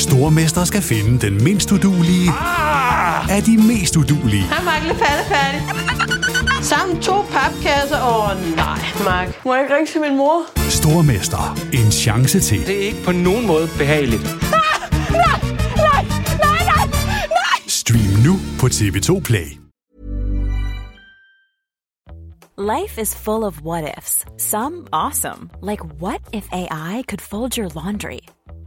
Stormester skal finde den mindst udulige Ah! af de mest udulige. Hej, Mark. Lidt færdig. Sammen to papkasser. Åh, oh, nej, Mark. Må jeg ikke ringe til min mor? Stormester. En chance til. Det er ikke på nogen måde behageligt. Stream nu på TV2 Play. Life is full of what ifs. Some awesome, like what if AI could fold your laundry?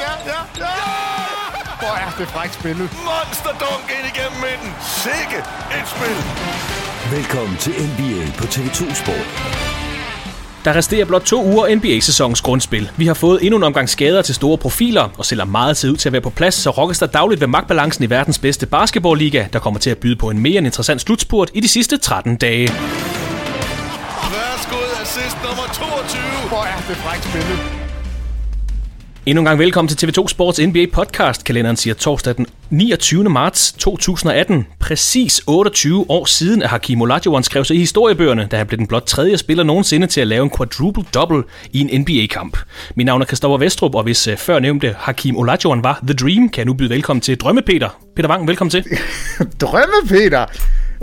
Ja. Ja, ja. Hvor er det frækt spillet. Monster dunk ind igennem midten. Sikke et spil. Velkommen til NBA på TV2 Sport. Der resterer blot to uger NBA-sæsonens grundspil. Vi har fået endnu en omgang skader til store profiler, og selvom meget ser ud til at være på plads, så rokkes der dagligt ved magtbalancen i verdens bedste basketballliga, der kommer til at byde på en mere end interessant slutspurt i de sidste 13 dage. Værsgo, assist nummer 22. Hvor er det frækt spillet. Endnu en gang velkommen til TV2 Sports NBA podcast. Kalenderen siger torsdag den 29. marts 2018. Præcis 28 år siden, at Hakim Olajuwon skrev sig i historiebøgerne, da han blev den blot tredje spiller nogensinde til at lave en quadruple-double i en NBA-kamp. Mit navn er Kristoffer Vestrup, og hvis uh, før nævnte Hakim Olajuwon var The Dream, kan jeg nu byde velkommen til Drømme Peter. Peter Wang, velkommen til. Drømme, Peter.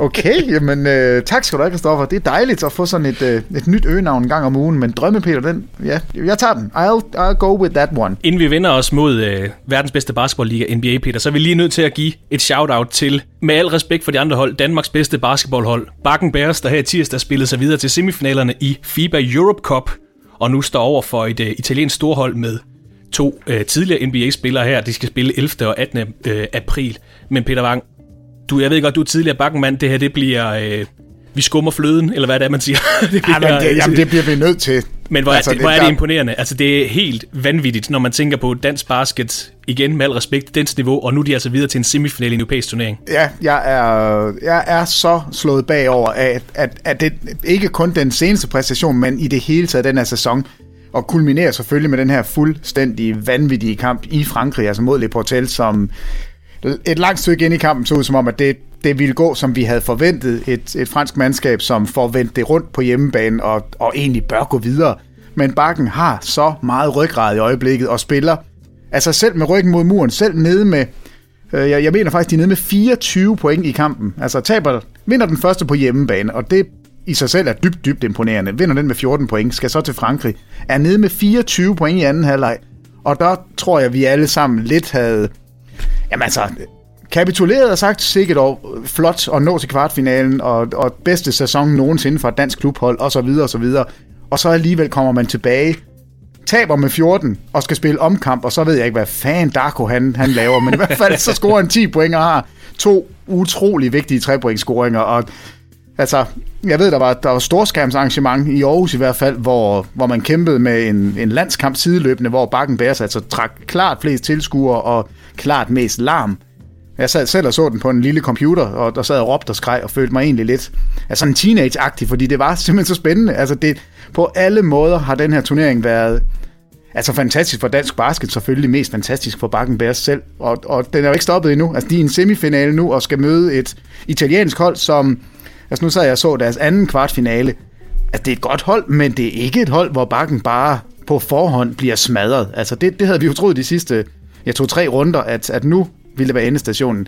Okay, jamen øh, tak skal du have, Christoffer. Det er dejligt at få sådan et, øh, et nyt øgenavn en gang om ugen, men Drømme, Peter, den, ja, jeg tager den. I'll, I'll go with that one. Inden vi vender os mod øh, verdens bedste basketballliga, NBA, Peter, så er vi lige nødt til at give et shout-out til, med al respekt for de andre hold, Danmarks bedste basketballhold, Bakken Bears, der her i tirsdag spillede sig videre til semifinalerne i FIBA Europe Cup, og nu står over for et øh, italiensk storhold med to øh, tidligere NBA-spillere her. De skal spille 11. og 18. Øh, april. Men Peter Wang, du, jeg ved godt, du er tidligere bakkenmand. Det her, det bliver... Øh, vi skummer fløden, eller hvad det er, man siger. det Ja, men det, jamen, det bliver vi nødt til. men hvor, altså, det, hvor er det imponerende. Altså, det er helt vanvittigt, når man tænker på dansk basket, igen med al respekt, dens niveau, og nu er de altså videre til en semifinal i en europæisk turnering. Ja, jeg er, jeg er så slået bagover af, at, at, at det ikke kun den seneste præstation, men i det hele taget den her sæson, og kulminerer selvfølgelig med den her fuldstændig vanvittige kamp i Frankrig, altså mod Le Portel, som et langt stykke ind i kampen så ud som om, at det, det ville gå, som vi havde forventet. Et, et fransk mandskab, som får vendt det rundt på hjemmebane og, og egentlig bør gå videre. Men Bakken har så meget ryggrad i øjeblikket og spiller, altså selv med ryggen mod muren, selv nede med, øh, jeg, jeg mener faktisk, de er nede med 24 point i kampen. Altså taber, vinder den første på hjemmebane, og det i sig selv er dybt, dybt imponerende. Vinder den med 14 point, skal så til Frankrig. Er nede med 24 point i anden halvleg. Og der tror jeg, vi alle sammen lidt havde... Jamen altså, kapituleret og sagt sikkert og flot at nå til kvartfinalen, og, og bedste sæson nogensinde for et dansk klubhold, og så videre, og så videre. Og så alligevel kommer man tilbage, taber med 14, og skal spille omkamp, og så ved jeg ikke, hvad fan Darko han, han laver, men i hvert fald så scorer han 10 point og har to utrolig vigtige trepointscoringer, og Altså, jeg ved, der var, der var storskærmsarrangement i Aarhus i hvert fald, hvor, hvor man kæmpede med en, en landskamp sideløbende, hvor Bakken Bærs altså trak klart flest tilskuere og klart mest larm. Jeg sad selv og så den på en lille computer, og der sad og råbte og skreg og følte mig egentlig lidt altså en teenage-agtig, fordi det var simpelthen så spændende. Altså det, på alle måder har den her turnering været altså fantastisk for dansk basket, selvfølgelig mest fantastisk for Bakken Bears selv. Og, og den er jo ikke stoppet endnu. Altså, de er i en semifinale nu og skal møde et italiensk hold, som... Altså, nu så jeg så deres anden kvartfinale. Altså, det er et godt hold, men det er ikke et hold, hvor Bakken bare på forhånd bliver smadret. Altså, det, det havde vi jo troet de sidste, jeg tog tre runder, at, at nu ville det være endestationen.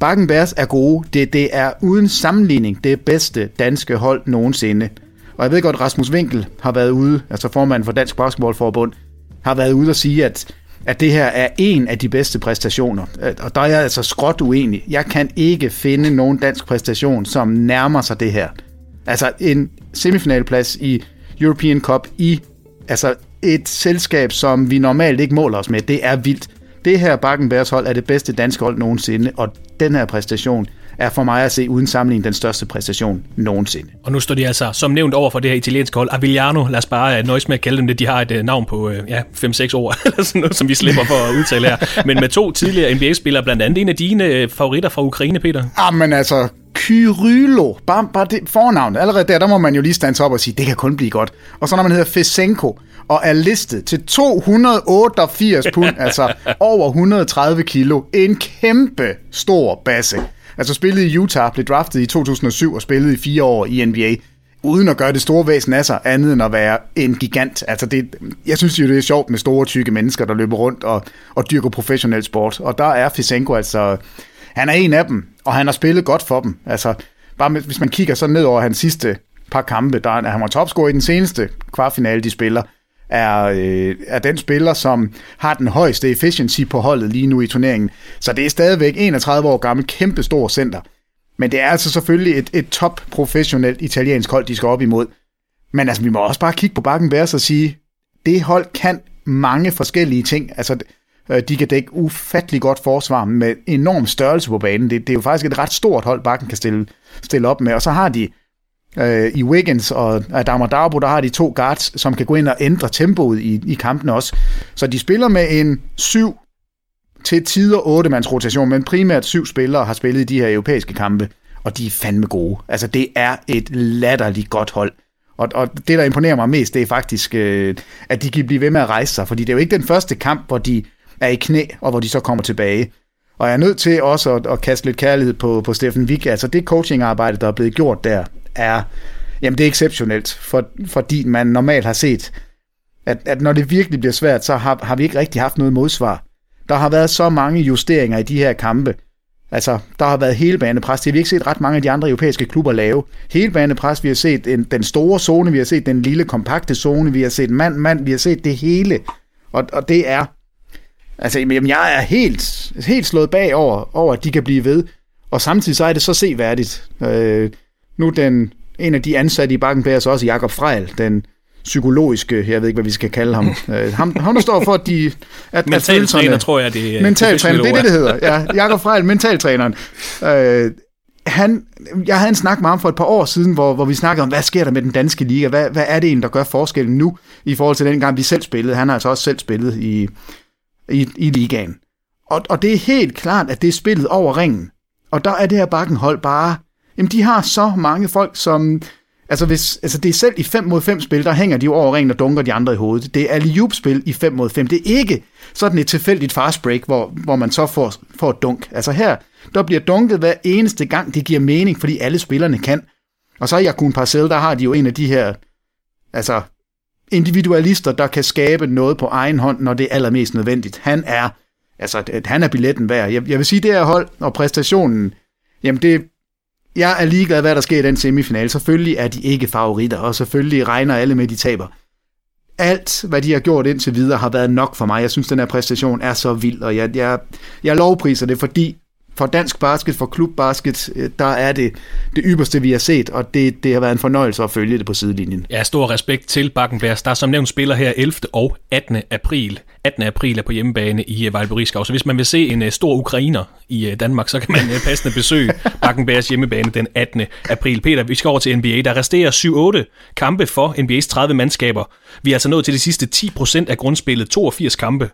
Bakken Bears er gode. Det, det er uden sammenligning det bedste danske hold nogensinde. Og jeg ved godt, Rasmus Winkel har været ude, altså formanden for Dansk Basketballforbund, har været ude og sige, at, at det her er en af de bedste præstationer. Og der er jeg altså skråt uenig. Jeg kan ikke finde nogen dansk præstation, som nærmer sig det her. Altså en semifinalplads i European Cup i altså et selskab, som vi normalt ikke måler os med. Det er vildt. Det her Bakkenbergs hold er det bedste danske hold nogensinde, og den her præstation er for mig at se uden sammenligning den største præstation nogensinde. Og nu står de altså, som nævnt, over for det her italienske hold. Avigliano, lad os bare uh, nøjes med at kalde dem det. De har et uh, navn på uh, ja, 5-6 ord, eller sådan noget, som vi slipper for at udtale her. Men med to tidligere NBA-spillere, blandt andet en af dine favoritter fra Ukraine, Peter. Jamen altså, Kyrylo, bare, bare det fornavn. Allerede der, der må man jo lige stande op og sige, det kan kun blive godt. Og så når man hedder Fesenko, og er listet til 288 pund, altså over 130 kilo. En kæmpe stor basse. Altså spillede i Utah, blev draftet i 2007 og spillede i fire år i NBA uden at gøre det store væsen af sig, andet end at være en gigant. Altså det, jeg synes jo, det er sjovt med store, tykke mennesker, der løber rundt og, og dyrker professionel sport. Og der er Fisenko altså, han er en af dem, og han har spillet godt for dem. Altså, bare med, hvis man kigger så ned over hans sidste par kampe, der er han var topscorer i den seneste kvartfinale, de spiller, er, øh, er den spiller, som har den højeste efficiency på holdet lige nu i turneringen. Så det er stadigvæk 31 år gammel, kæmpe stor center. Men det er altså selvfølgelig et, et top professionelt italiensk hold, de skal op imod. Men altså, vi må også bare kigge på bakken Bears og sige, det hold kan mange forskellige ting. Altså, Øh, de kan dække ufattelig godt forsvar med enorm størrelse på banen. Det, det er jo faktisk et ret stort hold, bakken kan stille, stille op med. Og så har de øh, i Wiggins og Adama Darbo, der har de to guards, som kan gå ind og ændre tempoet i, i kampene også. Så de spiller med en syv til tider otte mands rotation, men primært syv spillere har spillet i de her europæiske kampe, og de er fandme gode. Altså, det er et latterligt godt hold. Og, og det, der imponerer mig mest, det er faktisk, øh, at de kan blive ved med at rejse sig, fordi det er jo ikke den første kamp, hvor de er i knæ, og hvor de så kommer tilbage. Og jeg er nødt til også at, at kaste lidt kærlighed på, på Steffen Wick. Altså det coachingarbejde, der er blevet gjort der, er, jamen det er exceptionelt, for, fordi man normalt har set, at, at når det virkelig bliver svært, så har, har vi ikke rigtig haft noget modsvar. Der har været så mange justeringer i de her kampe. Altså, der har været hele banepres. Det har vi ikke set ret mange af de andre europæiske klubber lave. Hele banepres, vi har set en, den store zone, vi har set den lille, kompakte zone, vi har set mand-mand, vi har set det hele. Og, og det er... Altså, jamen, jeg er helt, helt slået bag over, over, at de kan blive ved. Og samtidig så er det så seværdigt. Øh, nu den, en af de ansatte i Bakken Bears, også Jakob Frejl, den psykologiske, jeg ved ikke, hvad vi skal kalde ham. Øh, ham, ham der står for, at de... At, mentaltræner, tror jeg, det er. Mentaltræner, det er det, det hedder. Ja, Jakob Frejl, mentaltræneren. Øh, han, jeg havde en snak med ham for et par år siden, hvor, hvor vi snakkede om, hvad sker der med den danske liga? Hvad, hvad er det egentlig, der gør forskellen nu, i forhold til den gang, vi selv spillede? Han har altså også selv spillet i, i, i ligaen. Og, og det er helt klart, at det er spillet over ringen. Og der er det her bakkenhold bare Jamen, de har så mange folk, som... Altså, hvis, altså det er selv i 5 mod 5 spil, der hænger de jo over ringen og dunker de andre i hovedet. Det er alley spil i 5 mod 5. Det er ikke sådan et tilfældigt fast break, hvor, hvor man så får, får et dunk. Altså her, der bliver dunket hver eneste gang, det giver mening, fordi alle spillerne kan. Og så i Jakun Parcel, der har de jo en af de her altså, individualister, der kan skabe noget på egen hånd, når det er allermest nødvendigt. Han er, altså, han er billetten værd. Jeg, jeg vil sige, det her hold og præstationen, jamen det, jeg er ligeglad, hvad der sker i den semifinale. Selvfølgelig er de ikke favoritter, og selvfølgelig regner alle med, at de taber. Alt, hvad de har gjort indtil videre, har været nok for mig. Jeg synes, den her præstation er så vild, og jeg, jeg, jeg lovpriser det, fordi for dansk basket, for klubbasket, øh, der er det det ypperste, vi har set, og det, det har været en fornøjelse at følge det på sidelinjen. Ja, stor respekt til Bakkenbergs. Der er som nævnt spiller her 11. og 18. april. 18. april er på hjemmebane i øh, Vejlberiskov. Så hvis man vil se en uh, stor ukrainer i Danmark, så kan man passende besøge Bakkenbergs hjemmebane den 18. april. Peter, vi skal over til NBA. Der resterer 7-8 kampe for NBA's 30 mandskaber. Vi er altså nået til de sidste 10% af grundspillet, 82 kampe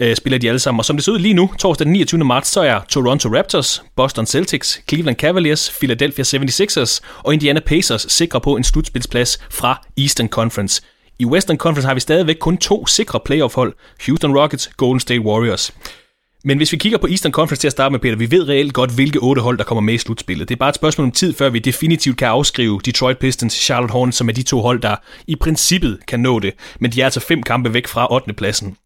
øh, spiller de alle sammen. Og som det ser ud lige nu, torsdag den 29. marts, så er Toronto Raptors, Boston Celtics, Cleveland Cavaliers, Philadelphia 76ers og Indiana Pacers sikre på en slutspilsplads fra Eastern Conference. I Western Conference har vi stadigvæk kun to sikre playoff-hold. Houston Rockets, Golden State Warriors. Men hvis vi kigger på Eastern Conference til at starte med, Peter, vi ved reelt godt, hvilke otte hold, der kommer med i slutspillet. Det er bare et spørgsmål om tid, før vi definitivt kan afskrive Detroit Pistons, Charlotte Hornets, som er de to hold, der i princippet kan nå det. Men de er altså fem kampe væk fra 8. pladsen.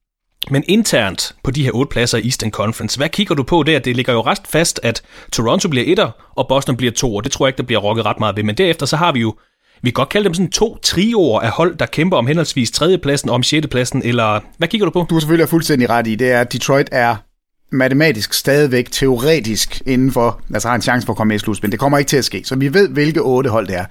Men internt på de her otte pladser i Eastern Conference, hvad kigger du på der? Det ligger jo rest fast, at Toronto bliver etter, og Boston bliver to, og det tror jeg ikke, der bliver rokket ret meget ved. Men derefter så har vi jo, vi kan godt kalde dem sådan to trioer af hold, der kæmper om henholdsvis tredjepladsen og om sjettepladsen, eller hvad kigger du på? Du har selvfølgelig fuldstændig ret i, det er, at Detroit er matematisk stadigvæk teoretisk inden for, altså har en chance for at komme med i slutspil. Det kommer ikke til at ske, så vi ved, hvilke otte hold det er.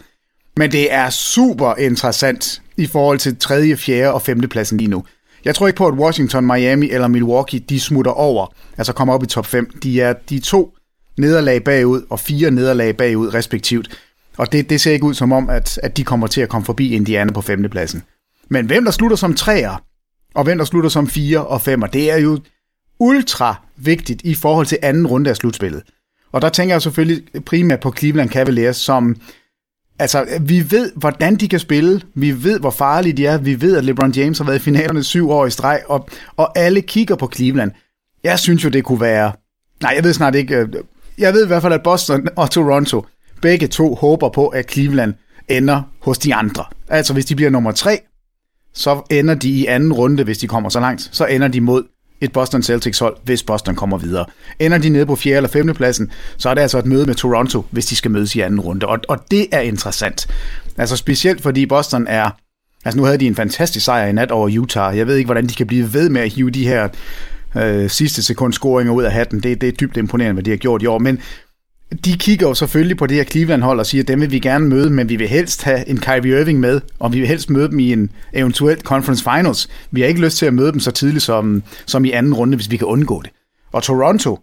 Men det er super interessant i forhold til tredje, fjerde og femte pladsen lige nu. Jeg tror ikke på, at Washington, Miami eller Milwaukee, de smutter over, altså kommer op i top 5. De er de to nederlag bagud og fire nederlag bagud respektivt. Og det, det ser ikke ud som om, at, at de kommer til at komme forbi Indiana på femtepladsen. Men hvem der slutter som træer, og hvem der slutter som fire og femmer, det er jo ultra vigtigt i forhold til anden runde af slutspillet. Og der tænker jeg selvfølgelig primært på Cleveland Cavaliers, som Altså, vi ved, hvordan de kan spille. Vi ved, hvor farlige de er. Vi ved, at LeBron James har været i finalerne syv år i streg, og, og alle kigger på Cleveland. Jeg synes jo, det kunne være... Nej, jeg ved snart ikke... Øh, jeg ved i hvert fald, at Boston og Toronto, begge to håber på, at Cleveland ender hos de andre. Altså, hvis de bliver nummer tre, så ender de i anden runde, hvis de kommer så langt. Så ender de mod et Boston Celtics hold, hvis Boston kommer videre. Ender de nede på 4. eller 5. pladsen, så er det altså et møde med Toronto, hvis de skal mødes i anden runde. Og, og det er interessant. Altså specielt fordi Boston er... Altså nu havde de en fantastisk sejr i nat over Utah. Jeg ved ikke, hvordan de kan blive ved med at hive de her øh, sidste sekund scoringer ud af hatten. Det, det er dybt imponerende, hvad de har gjort i år. Men de kigger jo selvfølgelig på det her Cleveland-hold og siger, at dem vil vi gerne møde, men vi vil helst have en Kyrie Irving med, og vi vil helst møde dem i en eventuelt conference finals. Vi har ikke lyst til at møde dem så tidligt som, som i anden runde, hvis vi kan undgå det. Og Toronto,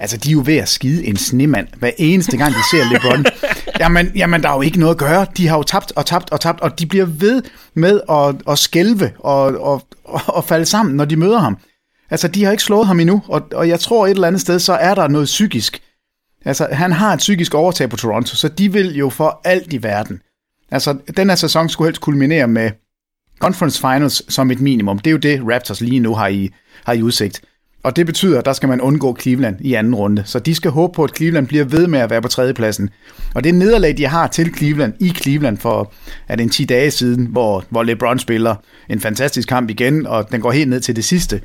altså de er jo ved at skide en snemand, hver eneste gang de ser LeBron. Jamen, jamen, der er jo ikke noget at gøre. De har jo tabt og tabt og tabt, og de bliver ved med at, at skælve og, og, og falde sammen, når de møder ham. Altså, de har ikke slået ham endnu, og, og jeg tror et eller andet sted, så er der noget psykisk, Altså, han har et psykisk overtag på Toronto, så de vil jo for alt i verden. Altså, den her sæson skulle helst kulminere med Conference Finals som et minimum. Det er jo det, Raptors lige nu har i, har i udsigt. Og det betyder, at der skal man undgå Cleveland i anden runde. Så de skal håbe på, at Cleveland bliver ved med at være på tredjepladsen. Og det nederlag, de har til Cleveland i Cleveland for at en 10 dage siden, hvor, hvor LeBron spiller en fantastisk kamp igen, og den går helt ned til det sidste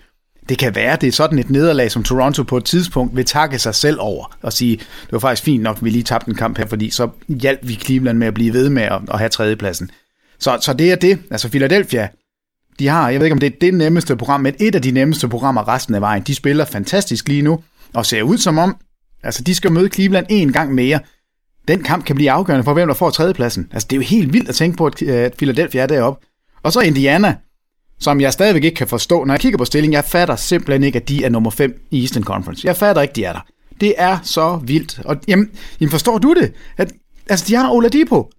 det kan være, det er sådan et nederlag, som Toronto på et tidspunkt vil takke sig selv over og sige, det var faktisk fint nok, at vi lige tabte en kamp her, fordi så hjalp vi Cleveland med at blive ved med at, at have tredjepladsen. Så, så det er det. Altså Philadelphia, de har, jeg ved ikke om det er det nemmeste program, men et af de nemmeste programmer resten af vejen. De spiller fantastisk lige nu, og ser ud som om, altså de skal møde Cleveland en gang mere. Den kamp kan blive afgørende for, hvem der får tredjepladsen. Altså det er jo helt vildt at tænke på, at øh, Philadelphia er deroppe. Og så Indiana, som jeg stadigvæk ikke kan forstå. Når jeg kigger på stillingen, jeg fatter simpelthen ikke, at de er nummer 5 i Eastern Conference. Jeg fatter ikke, de er der. Det er så vildt. Og jamen, jamen forstår du det? At, altså, de har Oladipo.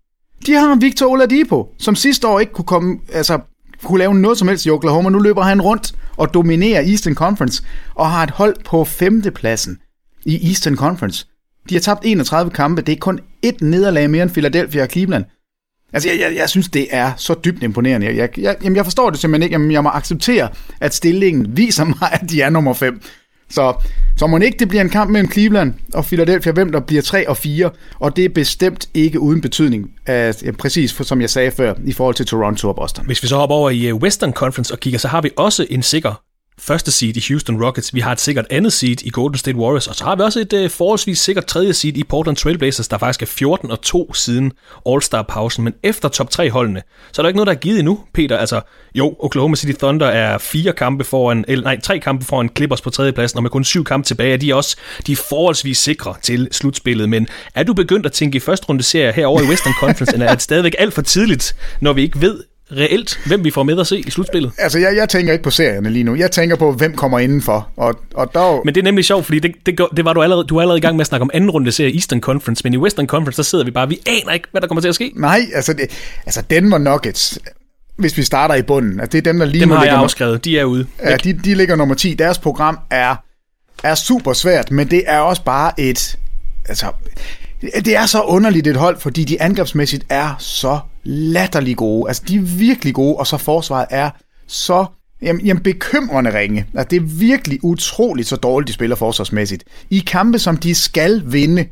De har Victor Oladipo, som sidste år ikke kunne komme, altså, kunne lave noget som helst i Oklahoma. Nu løber han rundt og dominerer Eastern Conference, og har et hold på femtepladsen i Eastern Conference. De har tabt 31 kampe. Det er kun et nederlag mere end Philadelphia og Cleveland. Altså, jeg, jeg, jeg synes, det er så dybt imponerende. Jeg, jeg, jeg, jamen, jeg forstår det simpelthen ikke. Jamen, jeg må acceptere, at stillingen viser mig, at de er nummer 5. Så, så må ikke det bliver en kamp mellem Cleveland og Philadelphia, hvem der bliver 3 og 4, og det er bestemt ikke uden betydning, at, ja, præcis for, som jeg sagde før, i forhold til Toronto og Boston. Hvis vi så hopper over i øh, Western Conference og kigger, så har vi også en sikker første seed i Houston Rockets. Vi har et sikkert andet seed i Golden State Warriors, og så har vi også et øh, forholdsvis sikkert tredje seed i Portland Trailblazers, der faktisk er 14 og 2 siden All-Star-pausen. Men efter top 3 holdene, så er der ikke noget, der er givet endnu, Peter. Altså, jo, Oklahoma City Thunder er fire kampe foran, eller nej, tre kampe foran Clippers på tredjepladsen, og med kun syv kampe tilbage, er de også de er forholdsvis sikre til slutspillet. Men er du begyndt at tænke i første runde serier herover i Western Conference, eller er det stadigvæk alt for tidligt, når vi ikke ved, reelt, hvem vi får med at se i slutspillet? Altså, jeg, jeg tænker ikke på serierne lige nu. Jeg tænker på, hvem kommer indenfor. Og, og der... Men det er nemlig sjovt, fordi det, det, det var du allerede, du er allerede i gang med at snakke om anden runde serie Eastern Conference, men i Western Conference, der sidder vi bare, vi aner ikke, hvad der kommer til at ske. Nej, altså, det, altså Denver Nuggets, hvis vi starter i bunden, altså det er dem, der lige dem nu har jeg afskrevet, de er ude. Ja, de, de ligger nummer 10. Deres program er, er super svært, men det er også bare et, altså, det er så underligt et hold, fordi de angrebsmæssigt er så latterlig gode. Altså, de er virkelig gode, og så forsvaret er så jamen, jamen bekymrende ringe. Altså, det er virkelig utroligt så dårligt, de spiller forsvarsmæssigt. I kampe, som de skal vinde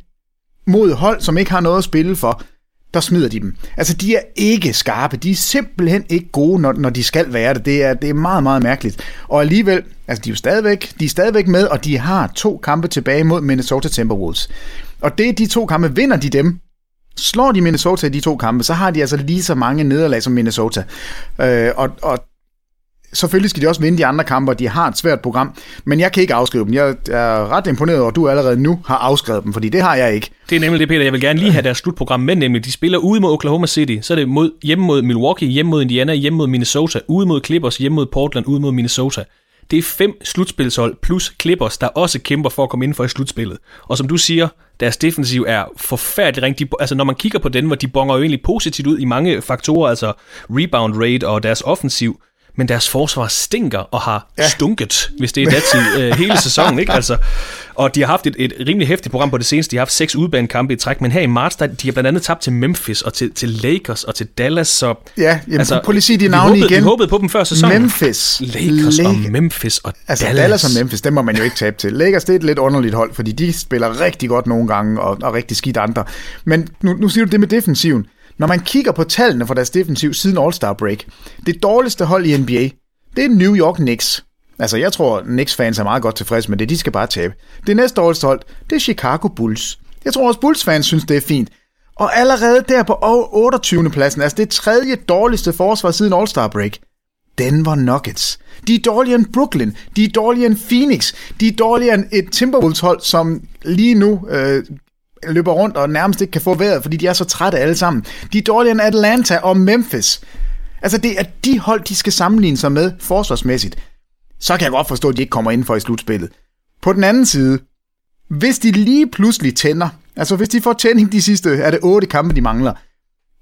mod hold, som ikke har noget at spille for, der smider de dem. Altså, de er ikke skarpe. De er simpelthen ikke gode, når, når de skal være det. Det er, det er meget, meget mærkeligt. Og alligevel, altså, de er jo stadigvæk, de er stadigvæk med, og de har to kampe tilbage mod Minnesota Timberwolves. Og det er de to kampe, vinder de dem, slår de Minnesota i de to kampe, så har de altså lige så mange nederlag som Minnesota. Øh, og, og selvfølgelig skal de også vinde de andre kampe, og de har et svært program, men jeg kan ikke afskrive dem. Jeg er ret imponeret over, at du allerede nu har afskrevet dem, fordi det har jeg ikke. Det er nemlig det, Peter. Jeg vil gerne lige have deres slutprogram med, nemlig de spiller ude mod Oklahoma City, så er det mod, hjemme mod Milwaukee, hjemme mod Indiana, hjemme mod Minnesota, ude mod Clippers, hjemme mod Portland, ude mod Minnesota. Det er fem slutspilshold plus Clippers, der også kæmper for at komme ind for i slutspillet. Og som du siger, deres defensiv er forfærdelig ring. De, altså når man kigger på den, hvor de bonger jo egentlig positivt ud i mange faktorer, altså rebound rate og deres offensiv, men deres forsvar stinker og har ja. stunket, hvis det er datid, øh, hele sæsonen. Ikke? Altså, og de har haft et, et rimelig hæftigt program på det seneste. De har haft seks udbanekampe i træk, men her i marts, der, de har blandt andet tabt til Memphis og til, til Lakers og til Dallas. Så, ja, jamen, altså, prøv lige sige de navne igen. De håbede på dem før sæsonen. Memphis. Lakers La- og Memphis og altså, Dallas. Dallas og Memphis, dem må man jo ikke tabe til. Lakers, det er et lidt underligt hold, fordi de spiller rigtig godt nogle gange og, og rigtig skidt andre. Men nu, nu siger du det med defensiven. Når man kigger på tallene for deres defensiv siden All-Star Break, det dårligste hold i NBA, det er New York Knicks. Altså, jeg tror, Knicks-fans er meget godt tilfredse med det. De skal bare tabe. Det næste dårligste hold, det er Chicago Bulls. Jeg tror også, Bulls-fans synes, det er fint. Og allerede der på 28. pladsen, altså det tredje dårligste forsvar siden All-Star Break, Denver Nuggets. De er dårligere end Brooklyn. De er dårligere end Phoenix. De er dårligere end et Timberwolves-hold, som lige nu øh, løber rundt og nærmest ikke kan få vejret, fordi de er så trætte alle sammen. De er dårligere end Atlanta og Memphis. Altså, det er de hold, de skal sammenligne sig med forsvarsmæssigt. Så kan jeg godt forstå, at de ikke kommer ind for i slutspillet. På den anden side, hvis de lige pludselig tænder, altså hvis de får tænding de sidste, er det otte kampe, de mangler,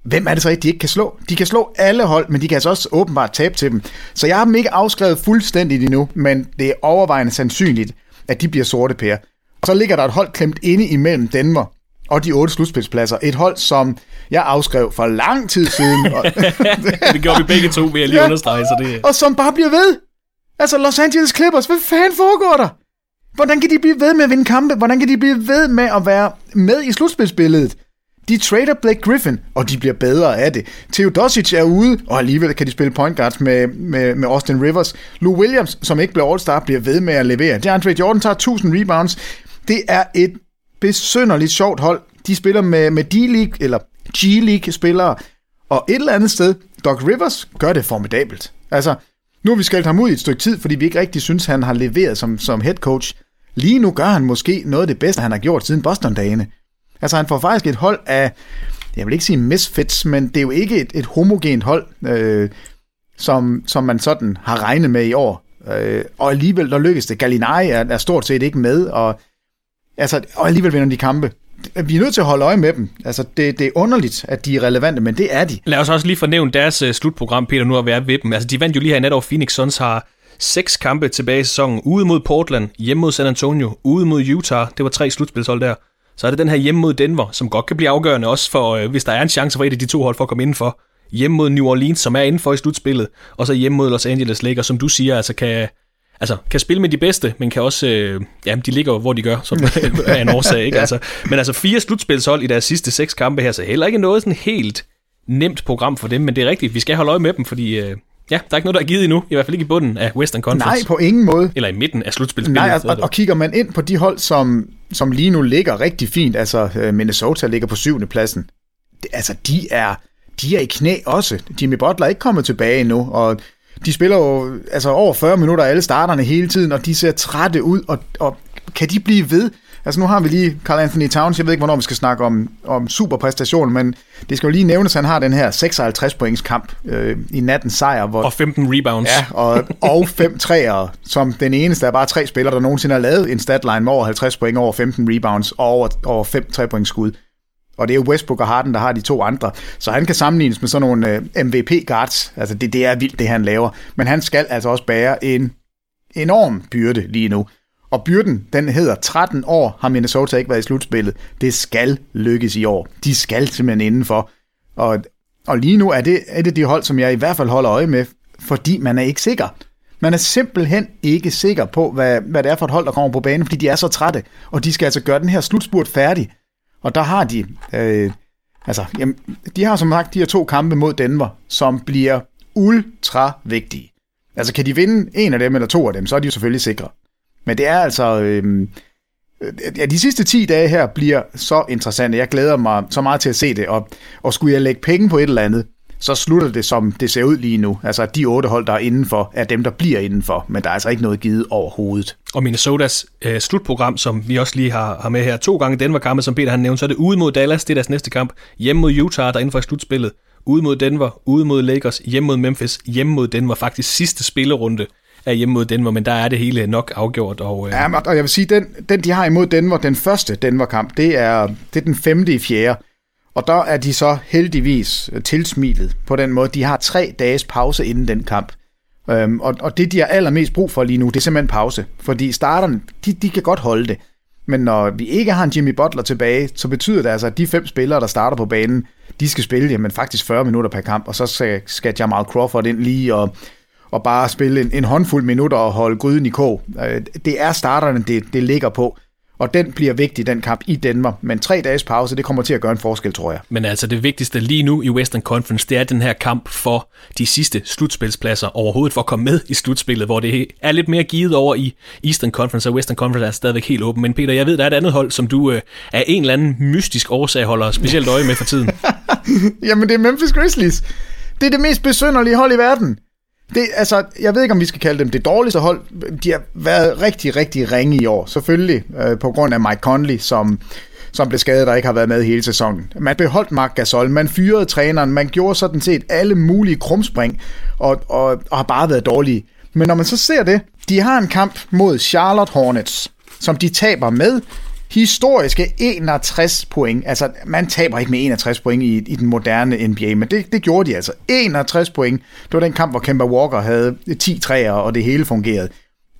hvem er det så ikke, de ikke kan slå? De kan slå alle hold, men de kan altså også åbenbart tabe til dem. Så jeg har dem ikke afskrevet fuldstændigt endnu, men det er overvejende sandsynligt, at de bliver sorte pære. Så ligger der et hold klemt inde imellem Denver og de otte slutspilspladser. Et hold, som jeg afskrev for lang tid siden. Det gjorde vi begge to, vil jeg lige ja, understrege. Så det... Og som bare bliver ved. Altså Los Angeles Clippers, hvad fanden foregår der? Hvordan kan de blive ved med at vinde kampe? Hvordan kan de blive ved med at være med i slutspilsbilledet? De trader Blake Griffin, og de bliver bedre af det. Theodosic er ude, og alligevel kan de spille point guards med, med, med Austin Rivers. Lou Williams, som ikke blev All-Star, bliver ved med at levere. DeAndre Jordan tager 1000 rebounds. Det er et besønderligt sjovt hold. De spiller med, med D-League, eller G-League-spillere, og et eller andet sted, Doc Rivers gør det formidabelt. Altså, nu har vi skældt ham ud i et stykke tid, fordi vi ikke rigtig synes, han har leveret som, som head coach. Lige nu gør han måske noget af det bedste, han har gjort siden Boston-dagene. Altså, han får faktisk et hold af, jeg vil ikke sige misfits, men det er jo ikke et, et homogent hold, øh, som, som man sådan har regnet med i år. Øh, og alligevel, der lykkes det. Gallinari er, er stort set ikke med, og, altså, og alligevel vinder de kampe vi er nødt til at holde øje med dem. Altså, det, det er underligt, at de er relevante, men det er de. Lad os også lige fornævne deres uh, slutprogram, Peter, nu at være ved dem. Altså, de vandt jo lige her i nat over Phoenix Suns, har seks kampe tilbage i sæsonen. Ude mod Portland, hjemme mod San Antonio, ude mod Utah. Det var tre slutspilshold der. Så er det den her hjemme mod Denver, som godt kan blive afgørende også for, øh, hvis der er en chance for et af de to hold for at komme indenfor. Hjemme mod New Orleans, som er indenfor i slutspillet. Og så hjemme mod Los Angeles Lakers, som du siger, altså kan, altså, kan spille med de bedste, men kan også, øh, ja, de ligger hvor de gør, som er en årsag, ikke? altså, men altså fire slutspilshold i deres sidste seks kampe her, så heller ikke noget sådan helt nemt program for dem, men det er rigtigt, vi skal holde øje med dem, fordi øh, ja, der er ikke noget, der er givet endnu, i hvert fald ikke i bunden af Western Conference. Nej, på ingen måde. Eller i midten af slutspilsspillet. Nej, og, og, og kigger man ind på de hold, som, som lige nu ligger rigtig fint, altså øh, Minnesota ligger på syvende pladsen, det, altså de er, de er i knæ også. Jimmy Butler er ikke kommet tilbage endnu, og de spiller jo altså over 40 minutter alle starterne hele tiden, og de ser trætte ud, og, og kan de blive ved? Altså nu har vi lige Carl Anthony Towns, jeg ved ikke, hvornår vi skal snakke om, om superpræstation, men det skal jo lige nævnes, at han har den her 56 points kamp øh, i nattens sejr. Hvor, og 15 rebounds. Ja, og, og 5 træer, som den eneste af bare tre spillere, der nogensinde har lavet en statline med over 50 point, over 15 rebounds og over, over 5 3 points skud. Og det er jo Westbrook og Harden, der har de to andre. Så han kan sammenlignes med sådan nogle øh, MVP-guards. Altså det, det er vildt, det han laver. Men han skal altså også bære en enorm byrde lige nu. Og byrden, den hedder 13 år, har Minnesota ikke været i slutspillet. Det skal lykkes i år. De skal simpelthen indenfor. Og Og lige nu er det et af de hold, som jeg i hvert fald holder øje med, fordi man er ikke sikker. Man er simpelthen ikke sikker på, hvad, hvad det er for et hold, der kommer på banen, fordi de er så trætte, og de skal altså gøre den her slutspurt færdig. Og der har de, øh, altså, jamen, de har som sagt de her to kampe mod Denver, som bliver ultra vigtige. Altså, kan de vinde en af dem eller to af dem, så er de jo selvfølgelig sikre. Men det er altså, øh, ja, de sidste 10 dage her bliver så interessante. Jeg glæder mig så meget til at se det, og, og skulle jeg lægge penge på et eller andet, så slutter det, som det ser ud lige nu. Altså, de otte hold, der er indenfor, er dem, der bliver indenfor, men der er altså ikke noget givet overhovedet. Og Minnesotas øh, slutprogram, som vi også lige har, har med her, to gange Denver-kampe, som Peter han nævnte, så er det ude mod Dallas, det er deres næste kamp, hjemme mod Utah, der er inden for slutspillet, ude mod Denver, ude mod Lakers, hjemme mod Memphis, hjemme mod Denver, faktisk sidste spillerunde er hjemme mod Denver, men der er det hele nok afgjort. Og, øh... Ja, og jeg vil sige, den, den de har imod Denver, den første Denver-kamp, det er, det er den femte i fjerde. Og der er de så heldigvis øh, tilsmilet på den måde. De har tre dages pause inden den kamp. Øhm, og, og det, de har allermest brug for lige nu, det er simpelthen pause. Fordi starterne, de, de kan godt holde det. Men når vi ikke har en Jimmy Butler tilbage, så betyder det altså, at de fem spillere, der starter på banen, de skal spille jamen, faktisk 40 minutter per kamp, og så skal, skal Jamal Crawford ind lige og, og bare spille en, en håndfuld minutter og holde gryden i kog. Øh, det er starterne, det, det ligger på og den bliver vigtig, den kamp i Danmark. Men tre dages pause, det kommer til at gøre en forskel, tror jeg. Men altså det vigtigste lige nu i Western Conference, det er den her kamp for de sidste slutspilspladser overhovedet for at komme med i slutspillet, hvor det er lidt mere givet over i Eastern Conference, og Western Conference er stadigvæk helt åben. Men Peter, jeg ved, der er et andet hold, som du øh, af en eller anden mystisk årsag holder specielt øje med for tiden. Jamen det er Memphis Grizzlies. Det er det mest besynderlige hold i verden. Det, altså, jeg ved ikke, om vi skal kalde dem det dårligste hold. De har været rigtig, rigtig ringe i år. Selvfølgelig øh, på grund af Mike Conley, som, som blev skadet og ikke har været med hele sæsonen. Man beholdt Mark Gasol, man fyrede træneren, man gjorde sådan set alle mulige krumspring, og, og, og har bare været dårlige. Men når man så ser det, de har en kamp mod Charlotte Hornets, som de taber med historiske 61 point. Altså, man taber ikke med 61 point i, i den moderne NBA, men det, det gjorde de altså. 61 point. Det var den kamp, hvor Kemba Walker havde 10 træer, og det hele fungerede.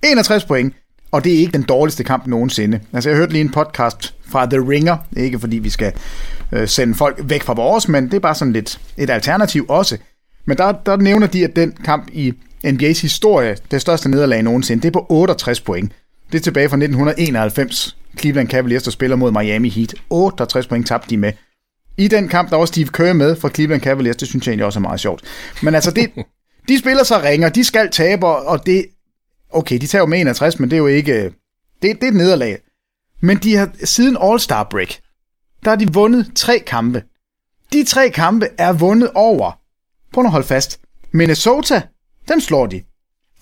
61 point, og det er ikke den dårligste kamp nogensinde. Altså, jeg hørte lige en podcast fra The Ringer, ikke fordi vi skal øh, sende folk væk fra vores, men det er bare sådan lidt et alternativ også. Men der, der nævner de, at den kamp i NBA's historie, det største nederlag nogensinde, det er på 68 point. Det er tilbage fra 1991, Cleveland Cavaliers, der spiller mod Miami Heat. 68 point tabte de med. I den kamp, der var Steve Kerr med fra Cleveland Cavaliers, det synes jeg egentlig også er meget sjovt. Men altså, det, de spiller så ringer, de skal tabe, og det... Okay, de tager jo med 61, men det er jo ikke... Det, det er et nederlag. Men de har siden All-Star Break, der har de vundet tre kampe. De tre kampe er vundet over. Prøv at holde fast. Minnesota, dem slår de.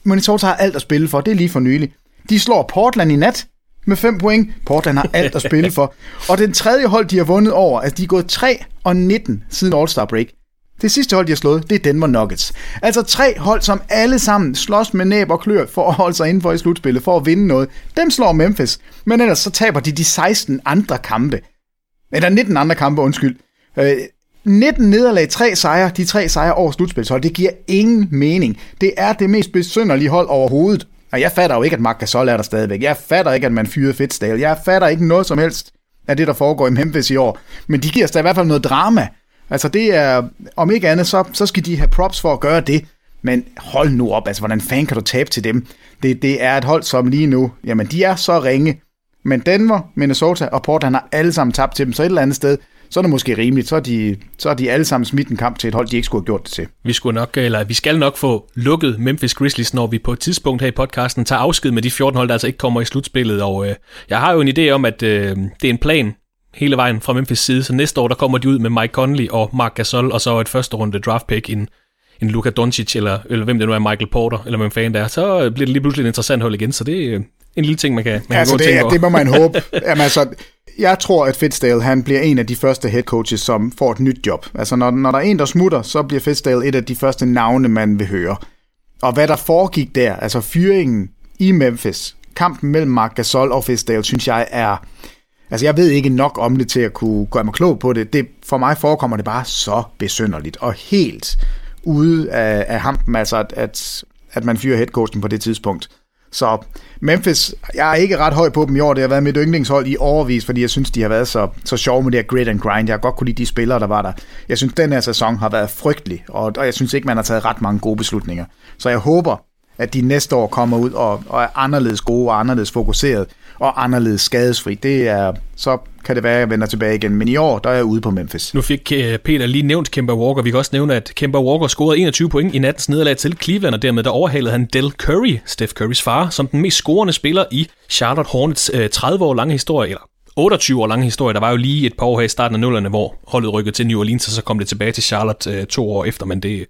Minnesota har alt at spille for, det er lige for nylig. De slår Portland i nat med 5 point. Portland har alt at spille for. Og den tredje hold, de har vundet over, altså de er gået 3 og 19 siden All-Star Break. Det sidste hold, de har slået, det er Denver Nuggets. Altså tre hold, som alle sammen slås med næb og klør for at holde sig indenfor i slutspillet, for at vinde noget. Dem slår Memphis, men ellers så taber de de 16 andre kampe. Eller 19 andre kampe, undskyld. Øh, 19 nederlag, 3 sejre, de tre sejre over slutspilshold, det giver ingen mening. Det er det mest besynderlige hold overhovedet. Og jeg fatter jo ikke, at Mark Gasol er der stadigvæk. Jeg fatter ikke, at man fyrede Fitzdale. Jeg fatter ikke noget som helst af det, der foregår i Memphis i år. Men de giver os da i hvert fald noget drama. Altså det er, om ikke andet, så, så skal de have props for at gøre det. Men hold nu op, altså hvordan fanden kan du tabe til dem? Det, det er et hold, som lige nu, jamen de er så ringe. Men Denver, Minnesota og Portland har alle sammen tabt til dem, så et eller andet sted, så er det måske rimeligt. Så er de, så er de alle sammen smidt en kamp til et hold, de ikke skulle have gjort det til. Vi, skulle nok, eller vi skal nok få lukket Memphis Grizzlies, når vi på et tidspunkt her i podcasten tager afsked med de 14 hold, der altså ikke kommer i slutspillet. Og øh, jeg har jo en idé om, at øh, det er en plan hele vejen fra Memphis side, så næste år der kommer de ud med Mike Conley og Mark Gasol, og så et første runde draft pick, en, en Luka Doncic, eller, eller hvem det nu er, Michael Porter, eller hvem fanden der er, så bliver det lige pludselig et interessant hold igen, så det øh, en lille ting, man kan, man altså, kan det, gå det må man håbe. Jamen, altså, jeg tror, at Fitzdale han bliver en af de første head coaches, som får et nyt job. Altså, når, når der er en, der smutter, så bliver Fitzdale et af de første navne, man vil høre. Og hvad der foregik der, altså fyringen i Memphis, kampen mellem Mark Gasol og Fitzdale, synes jeg er... Altså, jeg ved ikke nok om det til at kunne gøre mig klog på det. det for mig forekommer det bare så besynderligt og helt ude af, af hampen, altså at, at, at man fyrer headcoachen på det tidspunkt. Så Memphis, jeg er ikke ret høj på dem i år. Det har været mit yndlingshold i overvis, fordi jeg synes, de har været så, så sjove med det her grit and grind. Jeg har godt kunne lide de spillere, der var der. Jeg synes, den her sæson har været frygtelig, og, og jeg synes ikke, man har taget ret mange gode beslutninger. Så jeg håber, at de næste år kommer ud og, og er anderledes gode og anderledes fokuseret og anderledes skadesfri. Det er, så kan det være, at jeg vender tilbage igen. Men i år, der er jeg ude på Memphis. Nu fik øh, Peter lige nævnt Kemba Walker. Vi kan også nævne, at Kemba Walker scorede 21 point i nattens nederlag til Cleveland, og dermed der overhalede han Del Curry, Steph Currys far, som den mest scorende spiller i Charlotte Hornets øh, 30 år lange historie, eller 28 år lange historie. Der var jo lige et par år her i starten af nullerne, hvor holdet rykkede til New Orleans, og så kom det tilbage til Charlotte øh, to år efter, men det,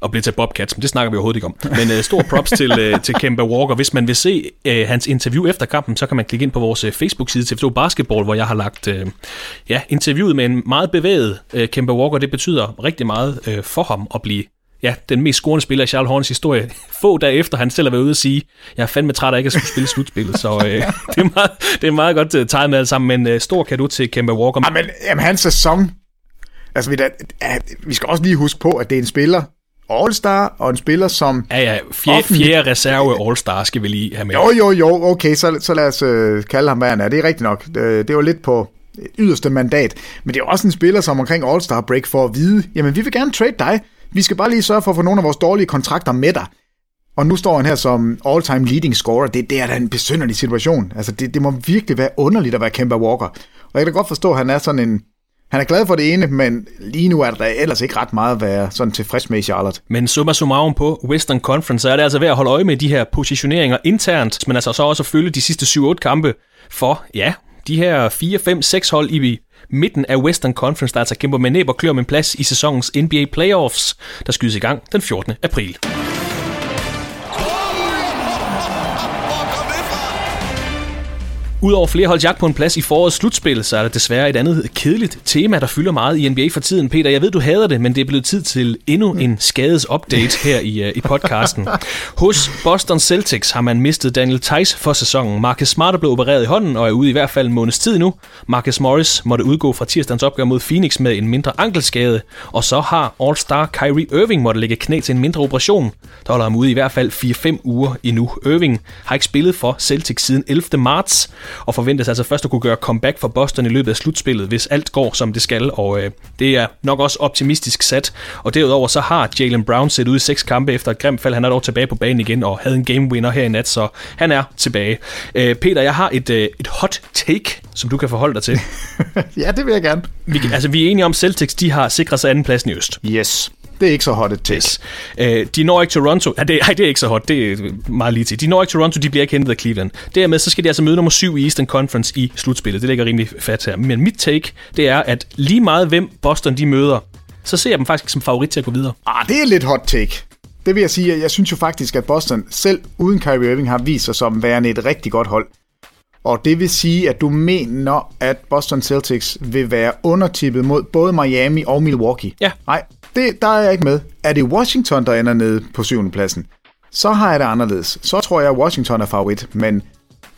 og blive til Bobcats, men det snakker vi overhovedet ikke om. Men uh, stor props til, uh, til Kemba Walker. Hvis man vil se uh, hans interview efter kampen, så kan man klikke ind på vores uh, Facebook-side TV2 Basketball, hvor jeg har lagt uh, ja, interviewet med en meget bevæget uh, Kemba Walker. Det betyder rigtig meget uh, for ham at blive ja, den mest scorende spiller i Charles Horns historie. Få dage efter, han selv har været ude og sige, jeg er fandme træt af ikke at skulle spille slutspillet, så uh, det, er meget, det er meget godt uh, tegnet med alt sammen, men uh, stor kado til Kemba Walker. Ja, men jamen, hans sæson, altså vi, da, vi skal også lige huske på, at det er en spiller, All-Star, og en spiller som... Ja, ja, fjerde, fjerde reserve All-Star skal vi lige have med. Jo, jo, jo, okay, så, så lad os øh, kalde ham, hvad han er. Det er rigtigt nok. Det, det var lidt på yderste mandat. Men det er også en spiller, som omkring All-Star break for at vide, jamen vi vil gerne trade dig. Vi skal bare lige sørge for at få nogle af vores dårlige kontrakter med dig. Og nu står han her som all-time leading scorer. Det, det er da en besynderlig situation. Altså, det, det må virkelig være underligt at være Kemba Walker. Og jeg kan da godt forstå, at han er sådan en, han er glad for det ene, men lige nu er der ellers ikke ret meget at være sådan tilfreds med i Charlotte. Men summa summarum på Western Conference, så er det altså ved at holde øje med de her positioneringer internt, men altså så også at følge de sidste 7-8 kampe for, ja, de her 4, 5, 6 hold i midten af Western Conference, der altså kæmper med næb og klør om en plads i sæsonens NBA Playoffs, der skydes i gang den 14. april. Udover flere hold jagt på en plads i forårets slutspil, så er der desværre et andet kedeligt tema, der fylder meget i NBA for tiden. Peter, jeg ved, du hader det, men det er blevet tid til endnu en skades-update her i, uh, i podcasten. Hos Boston Celtics har man mistet Daniel Tice for sæsonen. Marcus Smart er blevet opereret i hånden og er ude i hvert fald en måneds tid nu. Marcus Morris måtte udgå fra tirsdagens opgør mod Phoenix med en mindre ankelskade, og så har All-Star Kyrie Irving måtte lægge knæ til en mindre operation. Der holder ham ude i hvert fald 4-5 uger endnu. Irving har ikke spillet for Celtics siden 11. marts, og forventes altså først at kunne gøre comeback for Boston i løbet af slutspillet, hvis alt går som det skal, og øh, det er nok også optimistisk sat. Og derudover så har Jalen Brown set ud i seks kampe efter et grimt fald. Han er dog tilbage på banen igen og havde en game winner her i nat, så han er tilbage. Øh, Peter, jeg har et, øh, et hot take, som du kan forholde dig til. ja, det vil jeg gerne. Vi, altså, vi er enige om, Celtics de har sikret sig andenpladsen i øst. Yes. Det er ikke så hot et take. Yes. Uh, de når ikke Toronto. Ja, det, ej, det er ikke så hot. Det er meget lige til. De når ikke Toronto, de bliver ikke hentet af Cleveland. Dermed så skal de altså møde nummer 7 i Eastern Conference i slutspillet. Det ligger rimelig fat her. Men mit take, det er, at lige meget hvem Boston de møder, så ser jeg dem faktisk som favorit til at gå videre. Ah, det er lidt hot take. Det vil jeg sige, jeg synes jo faktisk, at Boston selv uden Kyrie Irving har vist sig som værende et rigtig godt hold. Og det vil sige, at du mener, at Boston Celtics vil være undertippet mod både Miami og Milwaukee. Ja. Nej, det, der er jeg ikke med. Er det Washington, der ender nede på syvende pladsen, så har jeg det anderledes. Så tror jeg, at Washington er favorit, men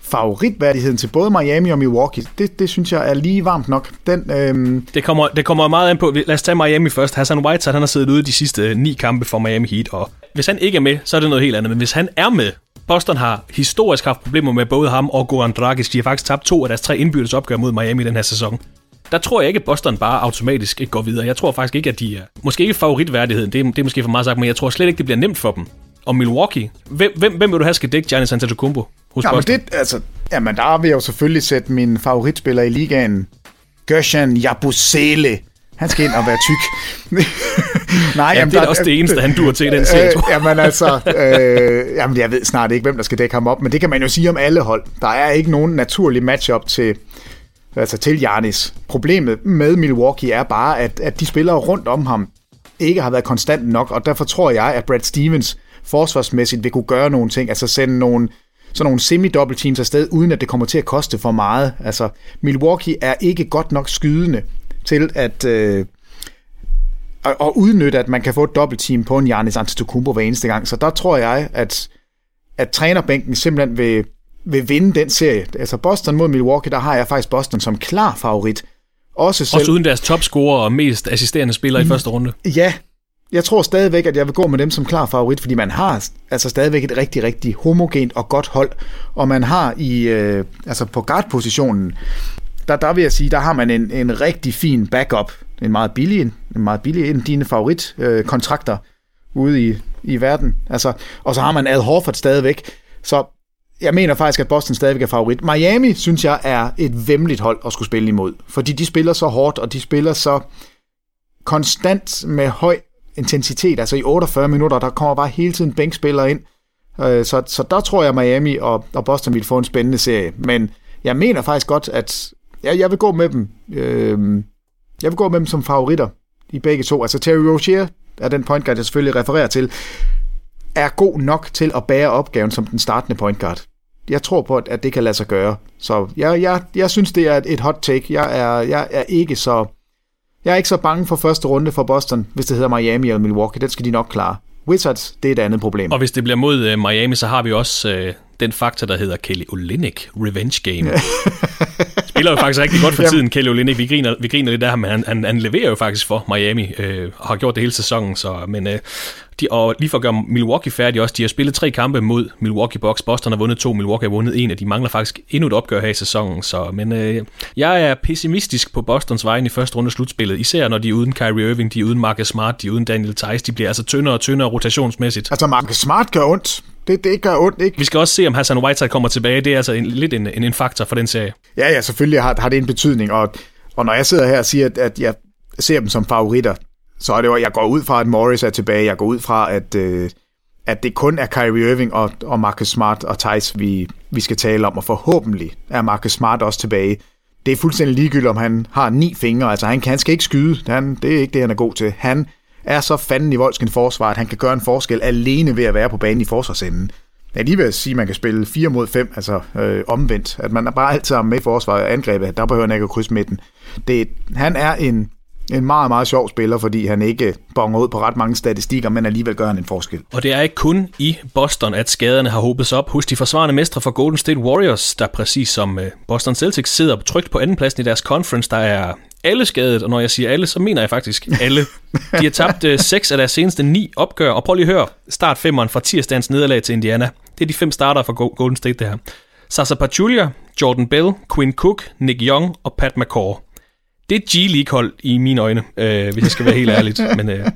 favoritværdigheden til både Miami og Milwaukee, det, det synes jeg er lige varmt nok. Den, øhm... det, kommer, det kommer meget an på, lad os tage Miami først. Hassan Whiteside, han har siddet ude de sidste øh, ni kampe for Miami Heat, og hvis han ikke er med, så er det noget helt andet. Men hvis han er med, Boston har historisk haft problemer med både ham og Goran Dragic. De har faktisk tabt to af deres tre indbyrdes opgør mod Miami den her sæson der tror jeg ikke, at Boston bare automatisk ikke går videre. Jeg tror faktisk ikke, at de er... Måske ikke favoritværdigheden, det er, det er måske for meget sagt, men jeg tror slet ikke, det bliver nemt for dem. Og Milwaukee, hvem, hvem, hvem vil du have skal dække Giannis Antetokounmpo hos ja, Boston? Men det, altså, jamen, der vil jeg jo selvfølgelig sætte min favoritspiller i ligaen, Gershon Jabusele. Han skal ind og være tyk. Nej, ja, jamen, det er der, også det eneste, han dur til i den serie, øh, Jamen altså, øh, jamen, jeg ved snart ikke, hvem der skal dække ham op, men det kan man jo sige om alle hold. Der er ikke nogen naturlig matchup til, altså til Giannis. Problemet med Milwaukee er bare, at, at de spillere rundt om ham ikke har været konstant nok, og derfor tror jeg, at Brad Stevens forsvarsmæssigt vil kunne gøre nogle ting, altså sende nogle, sådan nogle semi-double teams afsted, uden at det kommer til at koste for meget. Altså, Milwaukee er ikke godt nok skydende til at, øh, at, at udnytte, at man kan få et dobbeltteam på en Giannis Antetokounmpo hver eneste gang. Så der tror jeg, at, at trænerbænken simpelthen vil, vil vinde den serie. Altså Boston mod Milwaukee, der har jeg faktisk Boston som klar favorit. Også, selv... Også uden deres topscorer og mest assisterende spillere i første runde. Ja, jeg tror stadigvæk, at jeg vil gå med dem som klar favorit, fordi man har altså stadigvæk et rigtig, rigtig homogent og godt hold, og man har i, øh, altså på guard-positionen, der, der vil jeg sige, der har man en, en rigtig fin backup, en meget billig, en, meget billig, en af dine favoritkontrakter øh, ude i, i verden, altså, og så har man Al Horford stadigvæk, så jeg mener faktisk, at Boston stadigvæk er favorit. Miami, synes jeg, er et vemmeligt hold at skulle spille imod, fordi de spiller så hårdt, og de spiller så konstant med høj intensitet, altså i 48 minutter, der kommer bare hele tiden bænkspillere ind. Øh, så, så der tror jeg, Miami og, og Boston vil få en spændende serie. Men jeg mener faktisk godt, at jeg, jeg vil gå med dem. Øh, jeg vil gå med dem som favoritter i begge to. Altså Terry Rozier er den point guard, jeg selvfølgelig refererer til, er god nok til at bære opgaven som den startende point guard. Jeg tror på, at det kan lade sig gøre. Så jeg, jeg, jeg synes, det er et hot take. Jeg er, jeg er ikke så jeg er ikke så bange for første runde for Boston, hvis det hedder Miami eller Milwaukee. Den skal de nok klare. Wizards, det er et andet problem. Og hvis det bliver mod uh, Miami, så har vi også uh, den faktor, der hedder Kelly Olynyk Revenge Game. Spiller jo faktisk rigtig godt for tiden, Kelly Olynyk. Vi griner, vi griner lidt af ham, men han, han, han leverer jo faktisk for Miami, øh, og har gjort det hele sæsonen. Så, men øh, de, og lige for at gøre Milwaukee færdig også, de har spillet tre kampe mod Milwaukee Bucks. Boston har vundet to, Milwaukee har vundet en, og de mangler faktisk endnu et opgør her i sæsonen. Så, men øh, jeg er pessimistisk på Bostons vejen i første runde slutspillet, især når de er uden Kyrie Irving, de er uden Marcus Smart, de er uden Daniel Theis, de bliver altså tyndere og tyndere rotationsmæssigt. Altså Marcus Smart gør ondt. Det, det gør ondt, ikke? Vi skal også se, om Hassan Whiteside kommer tilbage. Det er altså en, lidt en, en, en faktor for den serie. Ja, ja, selvfølgelig har, har det en betydning. Og, og når jeg sidder her og siger, at, at jeg ser dem som favoritter, så er det jo, jeg går ud fra, at Morris er tilbage. Jeg går ud fra, at, øh, at det kun er Kyrie Irving og, og Marcus Smart og Thijs, vi, vi skal tale om, og forhåbentlig er Marcus Smart også tilbage. Det er fuldstændig ligegyldigt, om han har ni fingre. Altså, han, kan, han skal ikke skyde. Han, det er ikke det, han er god til. Han er så fanden i voldsken forsvar, at han kan gøre en forskel alene ved at være på banen i forsvarsenden. Jeg lige vil sige, at man kan spille 4 mod 5, altså øh, omvendt. At man er bare altid med i forsvaret og angrebet. Der behøver han ikke at krydse midten. Det, han er en en meget, meget sjov spiller, fordi han ikke bonger ud på ret mange statistikker, men alligevel gør han en forskel. Og det er ikke kun i Boston, at skaderne har hobet sig op hos de forsvarende mestre for Golden State Warriors, der præcis som øh, Boston Celtics sidder trygt på andenpladsen i deres conference, der er alle skadet, og når jeg siger alle, så mener jeg faktisk alle. De har tabt øh, seks af deres seneste ni opgør, og prøv lige at høre start femmeren fra tirsdagens nederlag til Indiana. Det er de fem starter for Golden State, det her. Sasa Pachulia, Jordan Bell, Quinn Cook, Nick Young og Pat McCaw det er G-League-hold i mine øjne, øh, hvis jeg skal være helt ærlig. Men, øh.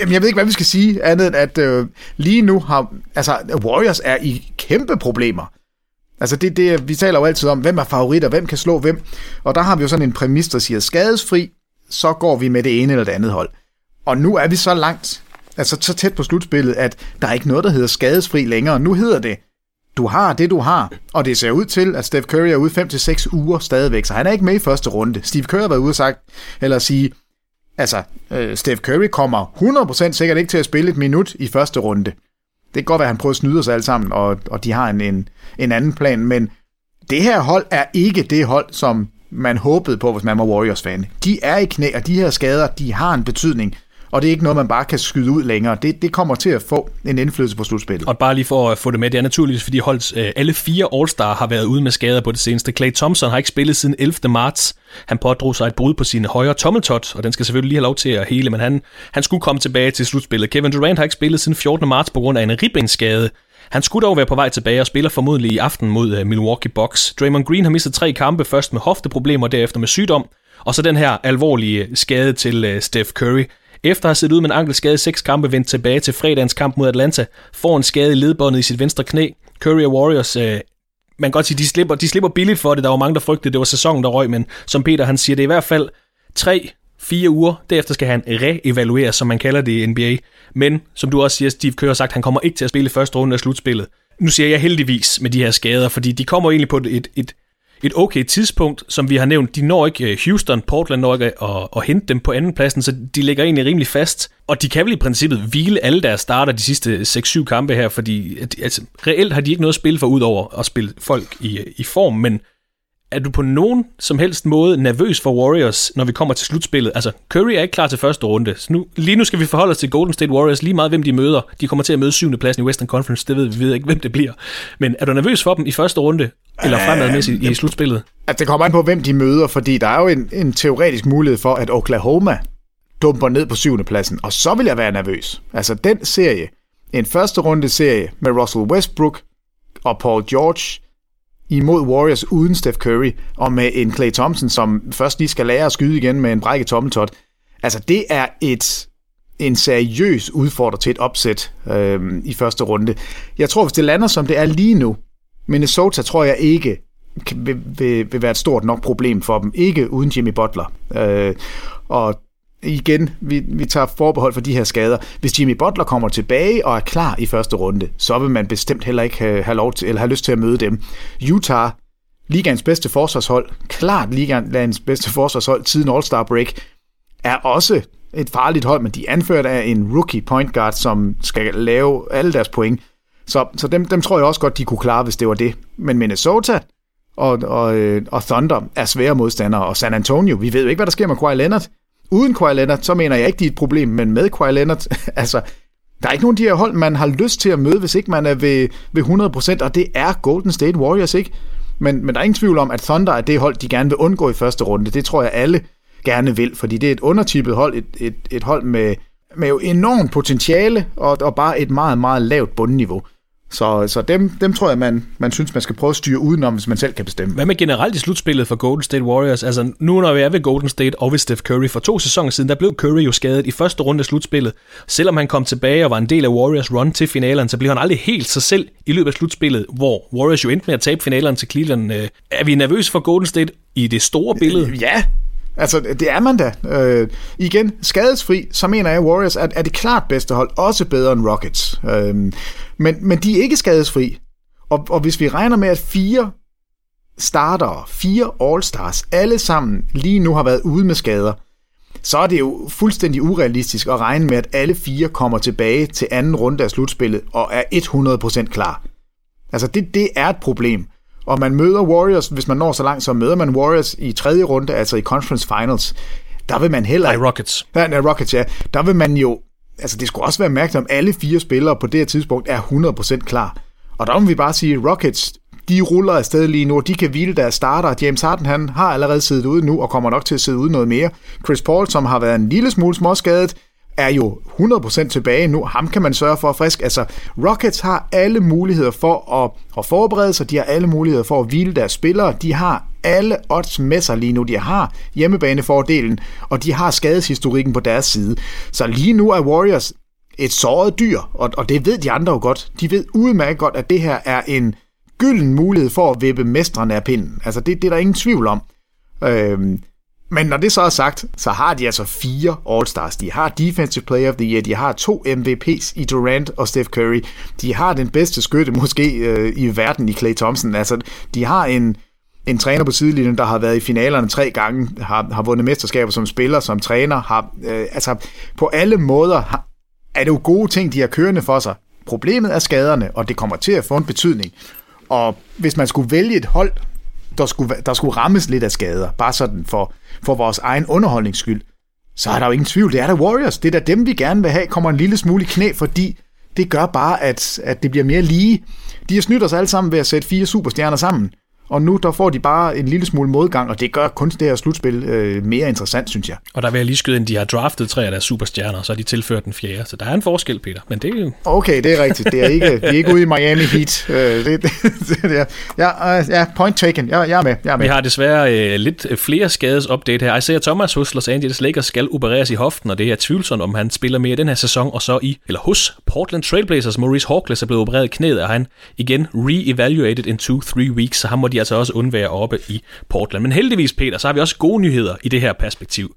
Jamen, jeg ved ikke, hvad vi skal sige, andet end at øh, lige nu har... Altså, Warriors er i kæmpe problemer. Altså, det, det, vi taler jo altid om, hvem er favoritter, hvem kan slå hvem. Og der har vi jo sådan en præmis, der siger, skadesfri, så går vi med det ene eller det andet hold. Og nu er vi så langt, altså så tæt på slutspillet, at der er ikke noget, der hedder skadesfri længere. Nu hedder det, du har det, du har. Og det ser ud til, at Steph Curry er ude 5-6 uger stadigvæk, så han er ikke med i første runde. Steve Kerr har været ude og sagt, eller sige, altså, øh, Steph Curry kommer 100% sikkert ikke til at spille et minut i første runde. Det kan godt være, at han prøver at snyde os alle sammen, og, og de har en, en, en anden plan, men det her hold er ikke det hold, som man håbede på, hvis man var Warriors-fan. De er i knæ, og de her skader, de har en betydning og det er ikke noget, man bare kan skyde ud længere. Det, det kommer til at få en indflydelse på slutspillet. Og bare lige for at få det med, det er naturligvis, fordi holds, øh, alle fire All-Star har været ude med skader på det seneste. Clay Thompson har ikke spillet siden 11. marts. Han pådrog sig et brud på sin højre tommeltot, og den skal selvfølgelig lige have lov til at hele, men han, han skulle komme tilbage til slutspillet. Kevin Durant har ikke spillet siden 14. marts på grund af en ribbenskade. Han skulle dog være på vej tilbage og spiller formodentlig i aften mod øh, Milwaukee Bucks. Draymond Green har mistet tre kampe, først med hofteproblemer, derefter med sygdom, og så den her alvorlige skade til øh, Steph Curry. Efter at have siddet ud med en ankelskade i seks kampe, vendt tilbage til fredagens kamp mod Atlanta, får en skade i ledbåndet i sit venstre knæ. Curry og Warriors, øh, man kan godt sige, de slipper, de slipper billigt for det. Der var mange, der frygtede, det var sæsonen, der røg, men som Peter han siger, det er i hvert fald tre, fire uger. Derefter skal han reevaluere, som man kalder det i NBA. Men, som du også siger, Steve Kerr har sagt, han kommer ikke til at spille første runde af slutspillet. Nu siger jeg heldigvis med de her skader, fordi de kommer egentlig på et, et, et okay tidspunkt, som vi har nævnt. De når ikke øh, Houston, Portland når ikke at, at hente dem på anden pladsen, så de ligger egentlig rimelig fast. Og de kan vel i princippet hvile alle deres starter de sidste 6-7 kampe her, fordi altså, reelt har de ikke noget at spille for ud over at spille folk i, øh, i form, men er du på nogen som helst måde nervøs for Warriors, når vi kommer til slutspillet? Altså, Curry er ikke klar til første runde. Så nu, lige nu skal vi forholde os til Golden State Warriors lige meget, hvem de møder. De kommer til at møde syvende pladsen i Western Conference. Det ved vi ved ikke, hvem det bliver. Men er du nervøs for dem i første runde, eller fremadmæssigt i, i slutspillet? Altså, det kommer an på, hvem de møder, fordi der er jo en, en teoretisk mulighed for, at Oklahoma dumper ned på syvende pladsen, og så vil jeg være nervøs. Altså den serie, en første runde serie med Russell Westbrook og Paul George imod Warriors uden Steph Curry, og med en Clay Thompson, som først lige skal lære at skyde igen med en brækket tommeltot. Altså det er et en seriøs udfordrer til et opsæt øh, i første runde. Jeg tror, hvis det lander som det er lige nu, Minnesota tror jeg ikke vil, vil, vil være et stort nok problem for dem. Ikke uden Jimmy Butler. Øh, og igen, vi, vi tager forbehold for de her skader. Hvis Jimmy Butler kommer tilbage og er klar i første runde, så vil man bestemt heller ikke have, have, lov til, eller have lyst til at møde dem. Utah, ligaens bedste forsvarshold, klart ligaens bedste forsvarshold siden All-Star Break, er også et farligt hold, men de er anført af en rookie point guard, som skal lave alle deres point. Så, så dem, dem tror jeg også godt, de kunne klare, hvis det var det. Men Minnesota og, og, øh, og Thunder er svære modstandere, og San Antonio, vi ved jo ikke, hvad der sker med Kawhi Leonard. Uden Kawhi Leonard, så mener jeg ikke, de er et problem, men med Kawhi Leonard, altså, der er ikke nogen af de her hold, man har lyst til at møde, hvis ikke man er ved, ved 100%, og det er Golden State Warriors, ikke? Men, men der er ingen tvivl om, at Thunder er det hold, de gerne vil undgå i første runde. Det tror jeg alle gerne vil, fordi det er et undertippet hold, et, et, et hold med, med jo enormt potentiale og, og bare et meget, meget lavt bundniveau. Så, så dem, dem tror jeg, man, man synes, man skal prøve at styre udenom, hvis man selv kan bestemme. Hvad med generelt i slutspillet for Golden State Warriors? Altså nu når vi er ved Golden State og ved Steph Curry, for to sæsoner siden, der blev Curry jo skadet i første runde af slutspillet. Selvom han kom tilbage og var en del af Warriors run til finalen, så blev han aldrig helt sig selv i løbet af slutspillet, hvor Warriors jo endte med at tabe finalen til Cleveland. Øh, er vi nervøse for Golden State i det store billede? Ja, Altså, det er man da. Øh, igen, skadesfri, så mener jeg, Warriors er, er det klart bedste hold, også bedre end Rockets. Øh, men, men de er ikke skadesfri. Og, og hvis vi regner med, at fire starter, fire All-Stars, alle sammen lige nu har været ude med skader, så er det jo fuldstændig urealistisk at regne med, at alle fire kommer tilbage til anden runde af slutspillet og er 100% klar. Altså, det, det er et problem og man møder Warriors, hvis man når så langt, så møder man Warriors i tredje runde, altså i Conference Finals. Der vil man heller... Nej, Rockets. Ja, nej, Rockets, ja. Der vil man jo... Altså, det skulle også være mærkeligt, om alle fire spillere på det her tidspunkt er 100% klar. Og der må vi bare sige, Rockets, de ruller afsted lige nu, de kan hvile deres starter. James Harden, han har allerede siddet ude nu, og kommer nok til at sidde ude noget mere. Chris Paul, som har været en lille smule småskadet, er jo 100% tilbage nu. Ham kan man sørge for at frisk. Altså, Rockets har alle muligheder for at, at forberede sig. De har alle muligheder for at hvile deres spillere. De har alle odds med sig lige nu. De har hjemmebanefordelen, og de har skadeshistorikken på deres side. Så lige nu er Warriors et såret dyr, og, og det ved de andre jo godt. De ved udmærket godt, at det her er en gylden mulighed for at vippe mestrene af pinden. Altså, det, det er der ingen tvivl om. Øhm, men når det så er sagt, så har de altså fire All-Stars. De har Defensive Player of the Year, de har to MVP's i Durant og Steph Curry. De har den bedste skytte måske øh, i verden i Clay Thompson. Altså, de har en, en træner på sidelinjen, der har været i finalerne tre gange, har, har vundet mesterskaber som spiller, som træner. Har, øh, altså, på alle måder har, er det jo gode ting, de har kørende for sig. Problemet er skaderne, og det kommer til at få en betydning. Og hvis man skulle vælge et hold, der skulle, der skulle rammes lidt af skader, bare sådan for, for vores egen underholdnings skyld, så er der jo ingen tvivl, det er der Warriors. Det er da dem, vi gerne vil have, kommer en lille smule i knæ, fordi det gør bare, at, at det bliver mere lige. De har snydt os alle sammen ved at sætte fire superstjerner sammen. Og nu der får de bare en lille smule modgang, og det gør kun det her slutspil øh, mere interessant, synes jeg. Og der vil jeg lige skyde ind, de har draftet tre af deres superstjerner, så har de tilført den fjerde. Så der er en forskel, Peter. Men det er jo... Okay, det er rigtigt. Det er ikke, vi er ikke ude i Miami Heat. Øh, det, det, det, ja, ja, point taken. Jeg, jeg er med. Jeg er med. Vi har desværre øh, lidt flere skades-update her. Isaiah Thomas hos Los Angeles Lakers skal opereres i hoften, og det er tvivlsomt, om han spiller mere den her sæson, og så i, eller hos Portland Trailblazers. Maurice Hawkins er blevet opereret i knæet, og han igen re-evaluated in 2-3 weeks, så han må de altså også undvære oppe i Portland. Men heldigvis, Peter, så har vi også gode nyheder i det her perspektiv.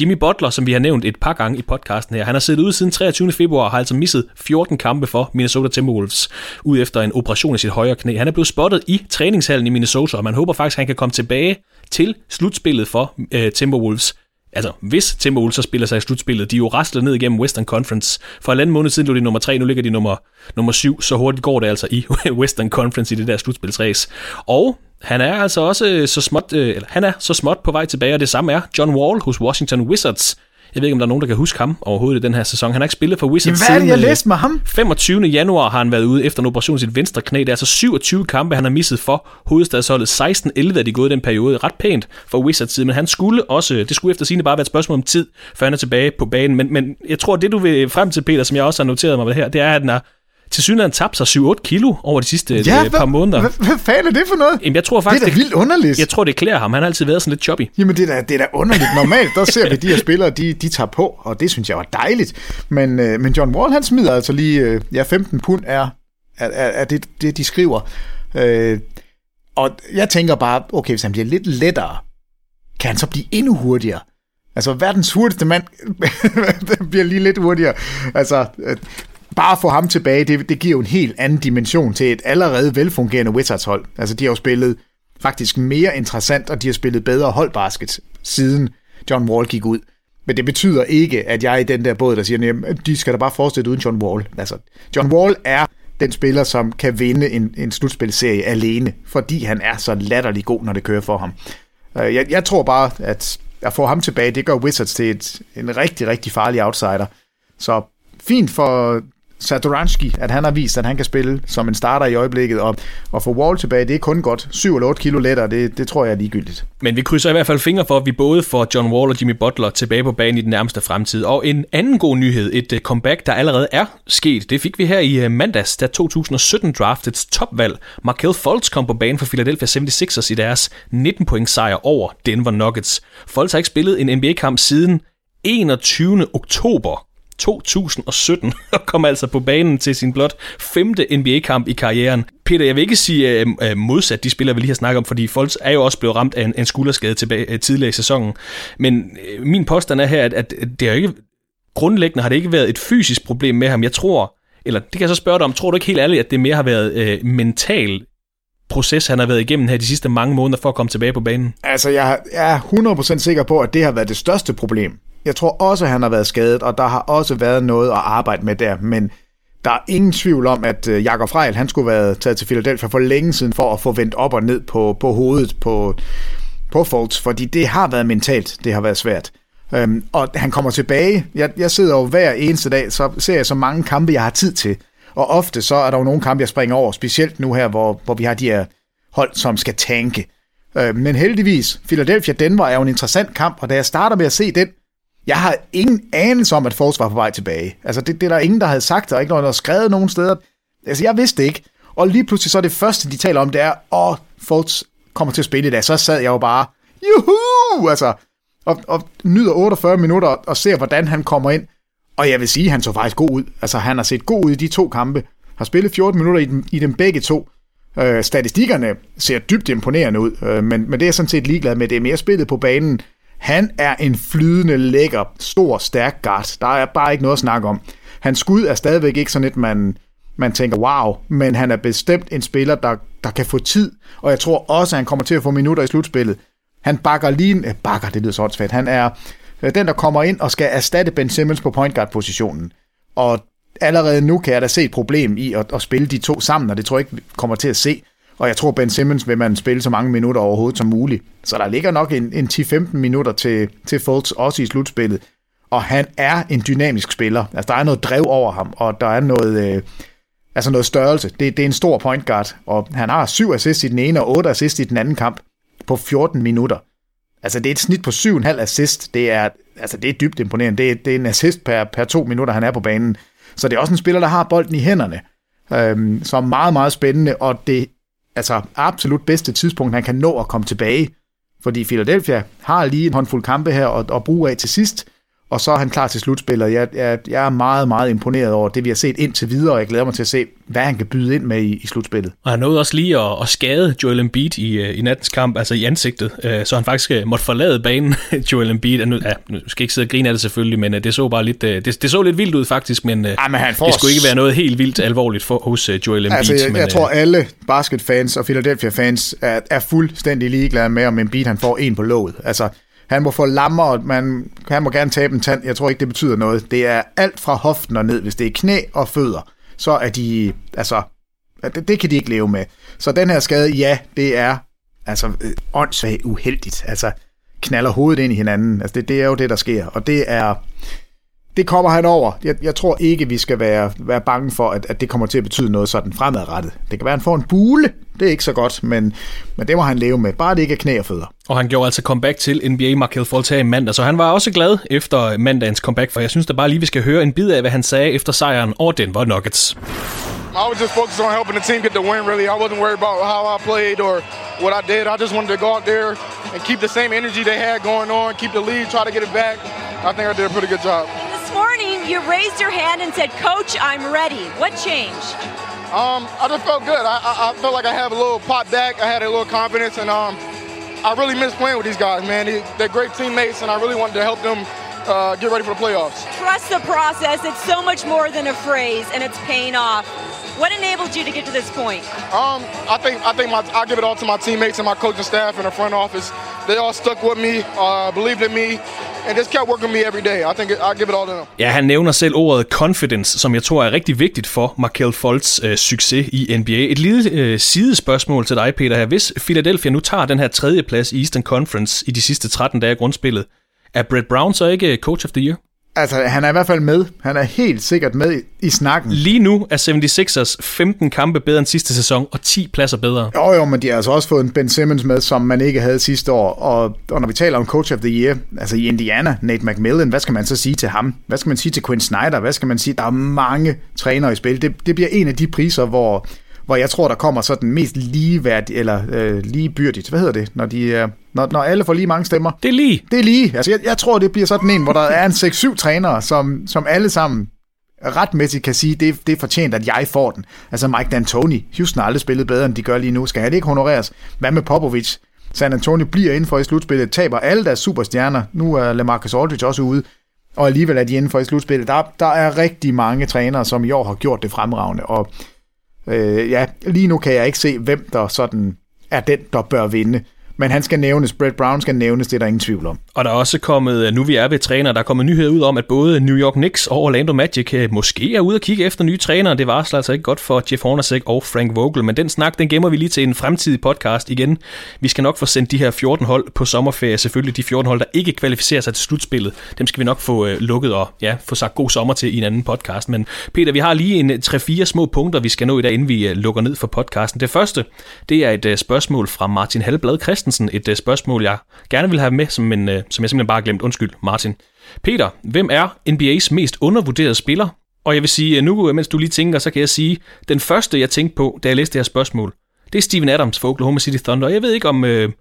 Jimmy Butler, som vi har nævnt et par gange i podcasten her, han har siddet ude siden 23. februar og har altså misset 14 kampe for Minnesota Timberwolves, ud efter en operation i sit højre knæ. Han er blevet spottet i træningshallen i Minnesota, og man håber faktisk, at han kan komme tilbage til slutspillet for øh, Timberwolves altså hvis Timberwolves så spiller sig i slutspillet, de er jo rastlet ned igennem Western Conference. For en anden måned siden lå de nummer 3, nu ligger de nummer, nummer 7, så hurtigt går det altså i Western Conference i det der slutspilsræs. Og han er altså også øh, så småt, øh, eller han er så småt på vej tilbage, og det samme er John Wall hos Washington Wizards. Jeg ved ikke, om der er nogen, der kan huske ham overhovedet i den her sæson. Han har ikke spillet for Wizards Jamen, hvad er det, jeg siden, øh, læste med ham? 25. januar har han været ude efter en operation i sit venstre knæ. Det er altså 27 kampe, han har misset for hovedstadsholdet. 16-11 er de gået i den periode. Ret pænt for Wizards side, men han skulle også, det skulle efter sine bare være et spørgsmål om tid, før han er tilbage på banen. Men, men jeg tror, det du vil frem til, Peter, som jeg også har noteret mig med det her, det er, at han har til synligheden tabt sig 7-8 kilo over de sidste Ja, øh, par hvad, måneder. Hvad, hvad fanden er det for noget? Jamen, jeg tror Det faktisk, er da vildt underligt. jeg tror, det klæder ham. Han har altid været sådan lidt choppy. Jamen, det er, da, det er da underligt. Normalt, der ser vi de her spillere, de, de tager på, og det synes jeg var dejligt. Men, øh, men John Wall, han smider altså lige, øh, ja, 15 pund er, er, er, er det, det, de skriver. Øh, og jeg tænker bare, okay, hvis han bliver lidt lettere, kan han så blive endnu hurtigere? Altså, verdens hurtigste mand bliver lige lidt hurtigere. Altså, øh, bare at få ham tilbage, det, det giver jo en helt anden dimension til et allerede velfungerende Wizards-hold. Altså, de har jo spillet faktisk mere interessant, og de har spillet bedre holdbasket, siden John Wall gik ud. Men det betyder ikke, at jeg er i den der båd, der siger, at de skal da bare fortsætte uden John Wall. Altså, John Wall er den spiller, som kan vinde en, en slutspilserie alene, fordi han er så latterlig god, når det kører for ham. Øh, jeg, jeg tror bare, at at få ham tilbage, det gør Wizards til et, en rigtig, rigtig farlig outsider. Så fint for Satoranski, at han har vist, at han kan spille som en starter i øjeblikket, og, og få Wall tilbage, det er kun godt. 7 eller 8 kilo lettere, det, det tror jeg er ligegyldigt. Men vi krydser i hvert fald fingre for, at vi både får John Wall og Jimmy Butler tilbage på banen i den nærmeste fremtid. Og en anden god nyhed, et øh, comeback, der allerede er sket, det fik vi her i øh, mandags, da 2017-draftets topvalg, Markel Fultz kom på banen for Philadelphia 76ers i deres 19-point sejr over Denver Nuggets. Fultz har ikke spillet en NBA-kamp siden 21. oktober 2017 og kom altså på banen til sin blot femte NBA-kamp i karrieren. Peter, jeg vil ikke sige øh, øh, modsat de spillere, vi lige har snakket om, fordi Foltz er jo også blevet ramt af en, en skulderskade tilbage, uh, tidligere i sæsonen. Men min påstand er her, at, at det er ikke, grundlæggende har det ikke været et fysisk problem med ham. Jeg tror, eller det kan jeg så spørge dig om, tror du ikke helt ærligt, at det mere har været øh, mental proces, han har været igennem her de sidste mange måneder for at komme tilbage på banen? Altså, jeg, er 100% sikker på, at det har været det største problem. Jeg tror også, at han har været skadet, og der har også været noget at arbejde med der, men der er ingen tvivl om, at øh, Jakob Frejl, han skulle være taget til Philadelphia for længe siden for at få vendt op og ned på, på hovedet på, på Fultz, fordi det har været mentalt, det har været svært. Øhm, og han kommer tilbage. Jeg, jeg sidder jo hver eneste dag, så ser jeg så mange kampe, jeg har tid til. Og ofte så er der jo nogle kampe, jeg springer over, specielt nu her, hvor, hvor vi har de her hold, som skal tanke. Øh, men heldigvis, Philadelphia-Denver er jo en interessant kamp, og da jeg starter med at se den, jeg har ingen anelse om, at forsvar var på vej tilbage. Altså, det, det er der ingen, der havde sagt, og ikke noget, der skrevet nogen steder. Altså, jeg vidste det ikke. Og lige pludselig så er det første, de taler om, det er, åh, Fultz kommer til at spille i dag. Så sad jeg jo bare, juhu, altså, og, og nyder 48 minutter og ser, hvordan han kommer ind. Og jeg vil sige, at han så faktisk god ud. Altså, han har set god ud i de to kampe. Har spillet 14 minutter i, dem, i dem begge to. Øh, statistikkerne ser dybt imponerende ud, øh, men, men det er jeg sådan set ligeglad med. Det er mere spillet på banen. Han er en flydende, lækker, stor, stærk guard. Der er bare ikke noget at snakke om. Hans skud er stadigvæk ikke sådan et, man, man tænker, wow, men han er bestemt en spiller, der, der kan få tid, og jeg tror også, at han kommer til at få minutter i slutspillet. Han bakker lige... Bakker, det lyder så åndssvagt. Han er Øh, den, der kommer ind og skal erstatte Ben Simmons på point guard positionen. Og allerede nu kan jeg da se et problem i at, at spille de to sammen, og det tror jeg ikke, vi kommer til at se. Og jeg tror, Ben Simmons vil man spille så mange minutter overhovedet som muligt. Så der ligger nok en, en 10-15 minutter til, til Fultz, også i slutspillet. Og han er en dynamisk spiller. Altså, der er noget drev over ham, og der er noget, øh, altså noget størrelse. Det, det er en stor point guard, og han har syv assists i den ene og otte assists i den anden kamp på 14 minutter. Altså, det er et snit på 7,5 assist. Det er, altså, det er dybt imponerende. Det er, det er en assist per, per to minutter, han er på banen. Så det er også en spiller, der har bolden i hænderne. Øhm, så meget, meget spændende, og det altså absolut bedste tidspunkt, han kan nå at komme tilbage. Fordi Philadelphia har lige en håndfuld kampe her at, at bruge af til sidst, og så er han klar til slutspillet. Jeg, jeg, jeg er meget, meget imponeret over det, vi har set indtil videre, og jeg glæder mig til at se, hvad han kan byde ind med i, i slutspillet. Og han nåede også lige at, at skade Joel Embiid i, øh, i nattens kamp, altså i ansigtet, øh, så han faktisk øh, måtte forlade banen, Joel Embiid. Nu, ja, nu skal jeg ikke sidde og grine af det selvfølgelig, men det så bare lidt, det, det så lidt vildt ud faktisk, men, Ej, men han får det skulle ikke være noget helt vildt alvorligt for, hos Joel Embiid. Altså, jeg, men, jeg tror, alle basketfans og Philadelphia-fans er, er fuldstændig ligeglade med, om Embiid han får en på låget. Altså, han må få lammer, og man, han må gerne tabe en tand. Jeg tror ikke, det betyder noget. Det er alt fra hoften og ned. Hvis det er knæ og fødder, så er de, altså, det, det kan de ikke leve med. Så den her skade, ja, det er altså øh, åndssvagt uheldigt. Altså, knaller hovedet ind i hinanden. Altså det, det er jo det, der sker, og det er... Det kommer han over. Jeg, jeg tror ikke, vi skal være, være bange for, at, at det kommer til at betyde noget sådan fremadrettet. Det kan være, at han får en bule. Det er ikke så godt, men, men det må han leve med. Bare det ikke er knæ og fødder. Og han gjorde altså comeback til NBA Markel Fultz her i mandag, så han var også glad efter mandagens comeback, for jeg synes da bare lige, vi skal høre en bid af, hvad han sagde efter sejren over Denver Nuggets. I was just focused on helping the team get the win, really. I wasn't worried about how I played or what I did. I just wanted to go out there and keep the same energy they had going on, keep the lead, try to get it back. I think I did a pretty good job. You raised your hand and said, Coach, I'm ready. What changed? Um, I just felt good. I, I, I felt like I have a little pop back. I had a little confidence, and um, I really miss playing with these guys, man. They, they're great teammates, and I really wanted to help them uh, get ready for the playoffs. Trust the process. It's so much more than a phrase, and it's paying off. What enabled you to get to this point? Um, I think I think my, I give it all to my teammates and my coaching staff and the front office. They all stuck with me, uh, believed in me, and just kept working me every day. I think I give it all to them. Ja, han nævner selv ordet confidence, som jeg tror er rigtig vigtigt for Markel Folts øh, succes i NBA. Et lille øh, sidespørgsmål til dig, Peter, her. Hvis Philadelphia nu tager den her tredje plads i Eastern Conference i de sidste 13 dage af grundspillet, er Brett Brown så ikke øh, coach of the year? Altså, han er i hvert fald med. Han er helt sikkert med i, i snakken. Lige nu er 76ers 15 kampe bedre end sidste sæson, og 10 pladser bedre. Jo, jo, men de har altså også fået en Ben Simmons med, som man ikke havde sidste år. Og, og når vi taler om Coach of the Year, altså i Indiana, Nate McMillan, hvad skal man så sige til ham? Hvad skal man sige til Quinn Snyder? Hvad skal man sige? Der er mange trænere i spil. Det, det bliver en af de priser, hvor hvor jeg tror, der kommer sådan mest ligeværdigt, eller øh, ligebyrdigt, hvad hedder det, når, de, øh, når, når alle får lige mange stemmer. Det er lige. Det er lige. Altså, jeg, jeg tror, det bliver sådan en, hvor der er en 6-7 trænere, som, som alle sammen retmæssigt kan sige, det, det er fortjent, at jeg får den. Altså Mike D'Antoni, Houston har aldrig spillet bedre, end de gør lige nu. Skal han ikke honoreres? Hvad med Popovic? San Antonio bliver inden for i slutspillet, taber alle deres superstjerner. Nu er LaMarcus Aldridge også ude, og alligevel er de inden for i slutspillet. Der, der er rigtig mange trænere, som i år har gjort det fremragende, og Øh, ja, lige nu kan jeg ikke se, hvem der sådan er den, der bør vinde. Men han skal nævnes, Brett Brown skal nævnes, det er der ingen tvivl om. Og der er også kommet, øh, nu vi er ved træner, der er kommet nyheder ud om, at både New York Knicks og Orlando Magic øh, måske er ude at kigge efter nye trænere. Det var altså ikke godt for Jeff Hornacek og Frank Vogel, men den snak, den gemmer vi lige til en fremtidig podcast igen. Vi skal nok få sendt de her 14 hold på sommerferie, selvfølgelig de 14 hold, der ikke kvalificerer sig til slutspillet. Dem skal vi nok få øh, lukket og ja, få sagt god sommer til i en anden podcast. Men Peter, vi har lige en 3-4 små punkter, vi skal nå i dag, inden vi lukker ned for podcasten. Det første, det er et spørgsmål fra Martin Halblad Christensen, et øh, spørgsmål, jeg gerne vil have med, som, en, øh, som jeg simpelthen bare har glemt. Undskyld, Martin. Peter, hvem er NBA's mest undervurderede spiller? Og jeg vil sige, øh, nu mens du lige tænker, så kan jeg sige, den første jeg tænkte på, da jeg læste det her spørgsmål, det er Steven Adams for Oklahoma City Thunder. Jeg ved ikke om, øh,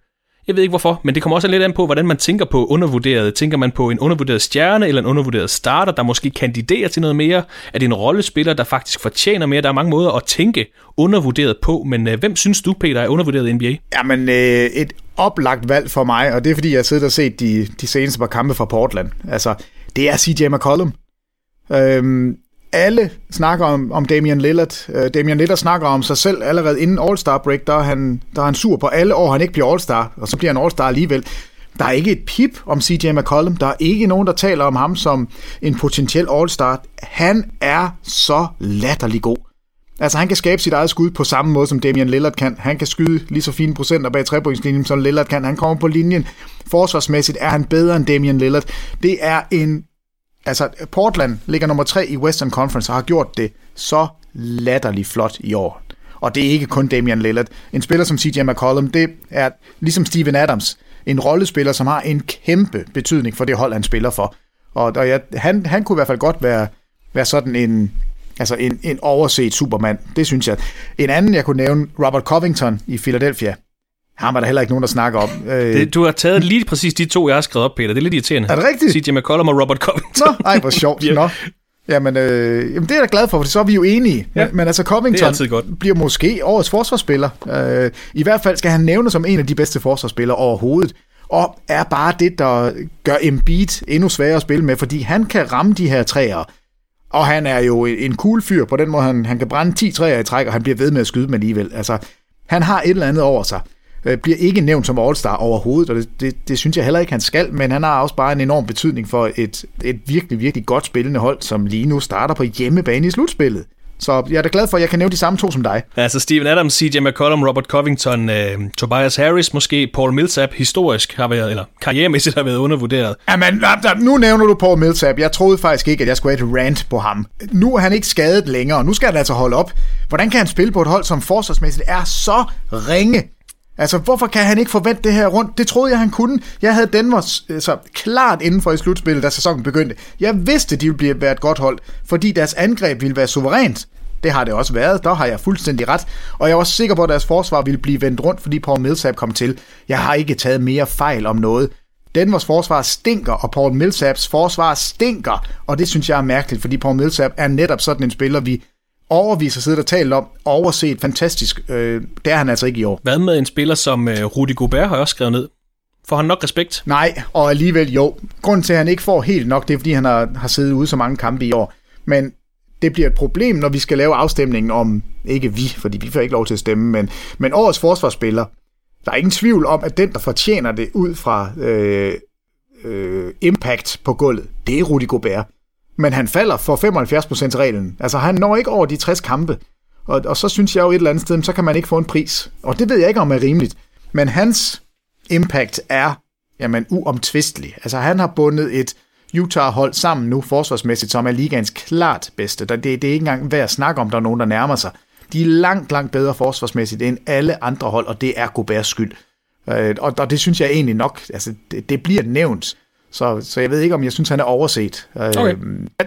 jeg ved ikke hvorfor, men det kommer også lidt an på, hvordan man tænker på undervurderet. Tænker man på en undervurderet stjerne eller en undervurderet starter, der måske kandiderer til noget mere? Er det en rollespiller, der faktisk fortjener mere? Der er mange måder at tænke undervurderet på, men øh, hvem synes du, Peter, er undervurderet i NBA? Jamen, øh, et oplagt valg for mig, og det er fordi, jeg har siddet og set de, de seneste par kampe fra Portland. Altså, det er CJ McCollum. Øhm, alle snakker om, om Damian Lillard. Uh, Damian Lillard snakker om sig selv allerede inden All-Star break, der er, han, der er han sur på alle år, han ikke bliver All-Star, og så bliver han All-Star alligevel. Der er ikke et pip om CJ McCollum. Der er ikke nogen, der taler om ham som en potentiel All-Star. Han er så latterlig god. Altså, han kan skabe sit eget skud på samme måde, som Damian Lillard kan. Han kan skyde lige så fine procenter bag trepointslinjen, som Lillard kan. Han kommer på linjen. Forsvarsmæssigt er han bedre end Damian Lillard. Det er en... Altså, Portland ligger nummer tre i Western Conference og har gjort det så latterligt flot i år. Og det er ikke kun Damian Lillard. En spiller som CJ McCollum, det er ligesom Steven Adams. En rollespiller, som har en kæmpe betydning for det hold, han spiller for. Og, og ja, han, han kunne i hvert fald godt være, være sådan en, Altså en, en overset supermand, det synes jeg. En anden, jeg kunne nævne, Robert Covington i Philadelphia. Han var der heller ikke nogen, der snakker om. Øh, det, du har taget lige præcis de to, jeg har skrevet op, Peter. Det er lidt irriterende. Er det rigtigt? CJ McCollum og Robert Covington. Nå, ej, hvor sjovt. Nå. Jamen, øh, jamen, det er jeg da glad for, for så er vi jo enige. Ja. Men, men altså, Covington bliver måske årets forsvarsspiller. Øh, I hvert fald skal han nævne som en af de bedste forsvarsspillere overhovedet. Og er bare det, der gør Embiid endnu sværere at spille med, fordi han kan ramme de her træer og han er jo en cool fyr på den måde, han, han kan brænde 10 træer i træk, og han bliver ved med at skyde dem alligevel. Altså, han har et eller andet over sig. Øh, bliver ikke nævnt som All-Star overhovedet, og det, det, det synes jeg heller ikke, han skal, men han har også bare en enorm betydning for et, et virkelig, virkelig godt spillende hold, som lige nu starter på hjemmebane i slutspillet. Så jeg er da glad for, at jeg kan nævne de samme to som dig. Altså Steven Adams, CJ McCollum, Robert Covington, øh, Tobias Harris, måske Paul Millsap, historisk har været, eller karrieremæssigt har været undervurderet. Jamen, nu nævner du Paul Millsap. Jeg troede faktisk ikke, at jeg skulle have et rant på ham. Nu er han ikke skadet længere, nu skal han altså holde op. Hvordan kan han spille på et hold, som forsvarsmæssigt er så ringe? Altså, hvorfor kan han ikke forvente det her rundt? Det troede jeg, han kunne. Jeg havde Denver altså, klart inden for i slutspillet, da sæsonen begyndte. Jeg vidste, de ville blive være et godt hold, fordi deres angreb ville være suverænt. Det har det også været, der har jeg fuldstændig ret. Og jeg var sikker på, at deres forsvar ville blive vendt rundt, fordi Paul Millsap kom til. Jeg har ikke taget mere fejl om noget. Denvers forsvar stinker, og Paul Millsaps forsvar stinker. Og det synes jeg er mærkeligt, fordi Paul Millsap er netop sådan en spiller, vi overvis har siddet og talt om, overset fantastisk. Øh, det er han altså ikke i år. Hvad med en spiller som øh, Rudi Gobert har jeg også skrevet ned? Får han nok respekt? Nej, og alligevel jo. Grunden til, at han ikke får helt nok, det er, fordi han har, har siddet ude så mange kampe i år. Men det bliver et problem, når vi skal lave afstemningen om, ikke vi, fordi vi får ikke lov til at stemme, men, men årets forsvarsspiller. Der er ingen tvivl om, at den, der fortjener det ud fra øh, øh, impact på gulvet, det er Rudi Gobert men han falder for 75%-reglen. Altså han når ikke over de 60 kampe. Og, og så synes jeg jo et eller andet sted, så kan man ikke få en pris. Og det ved jeg ikke, om er rimeligt. Men hans impact er jamen, uomtvistelig. Altså han har bundet et Utah-hold sammen nu forsvarsmæssigt, som er ligaens klart bedste. Det, det er ikke engang værd at snakke om, der er nogen, der nærmer sig. De er langt, langt bedre forsvarsmæssigt end alle andre hold, og det er Goberts skyld. Øh, og, og det synes jeg egentlig nok, altså det, det bliver nævnt så, så jeg ved ikke, om jeg synes, han er overset. Øh, okay.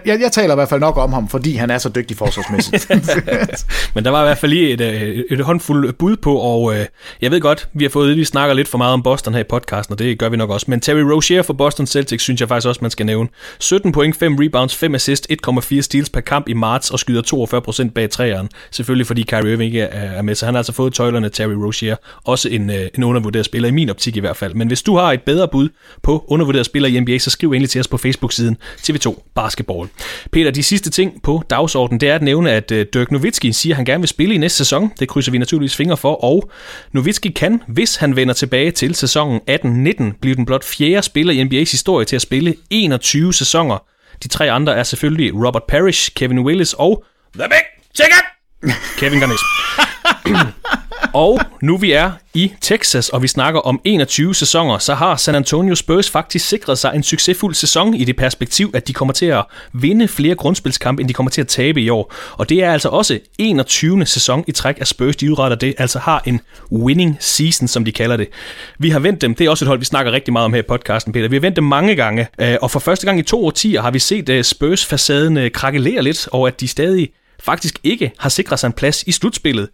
Jeg, jeg taler i hvert fald nok om ham, fordi han er så dygtig forsvarsmæssigt. Men der var i hvert fald lige et, et, et håndfuld bud på, og øh, jeg ved godt, vi har fået, vi snakker lidt for meget om Boston her i podcasten, og det gør vi nok også. Men Terry Rozier for Boston Celtics synes jeg faktisk også, man skal nævne. 17 point, 5 rebounds, 5 assist, 1,4 steals per kamp i marts, og skyder 42% bag træerne. Selvfølgelig fordi Kyrie Irving ikke er med, så han har altså fået tøjlerne Terry Rozier. Også en, øh, en undervurderet spiller, i min optik i hvert fald. Men hvis du har et bedre bud på undervurderet spiller i NBA, så skriv endelig til os på Facebook-siden TV2 Basketball. Peter, de sidste ting på dagsordenen, det er at nævne, at øh, Dirk Nowitzki siger, at han gerne vil spille i næste sæson. Det krydser vi naturligvis fingre for, og Nowitzki kan, hvis han vender tilbage til sæsonen 18-19, blive den blot fjerde spiller i NBA's historie til at spille 21 sæsoner. De tre andre er selvfølgelig Robert Parrish, Kevin Willis og The Big Chicken! Kevin Garnett og nu vi er i Texas, og vi snakker om 21 sæsoner, så har San Antonio Spurs faktisk sikret sig en succesfuld sæson i det perspektiv, at de kommer til at vinde flere grundspilskampe, end de kommer til at tabe i år. Og det er altså også 21. sæson i træk, at Spurs de udretter det, altså har en winning season, som de kalder det. Vi har vendt dem, det er også et hold, vi snakker rigtig meget om her i podcasten, Peter. Vi har vendt dem mange gange, øh, og for første gang i to årtier har vi set øh, Spurs-facaden øh, krakelere lidt, og at de stadig faktisk ikke har sikret sig en plads i slutspillet.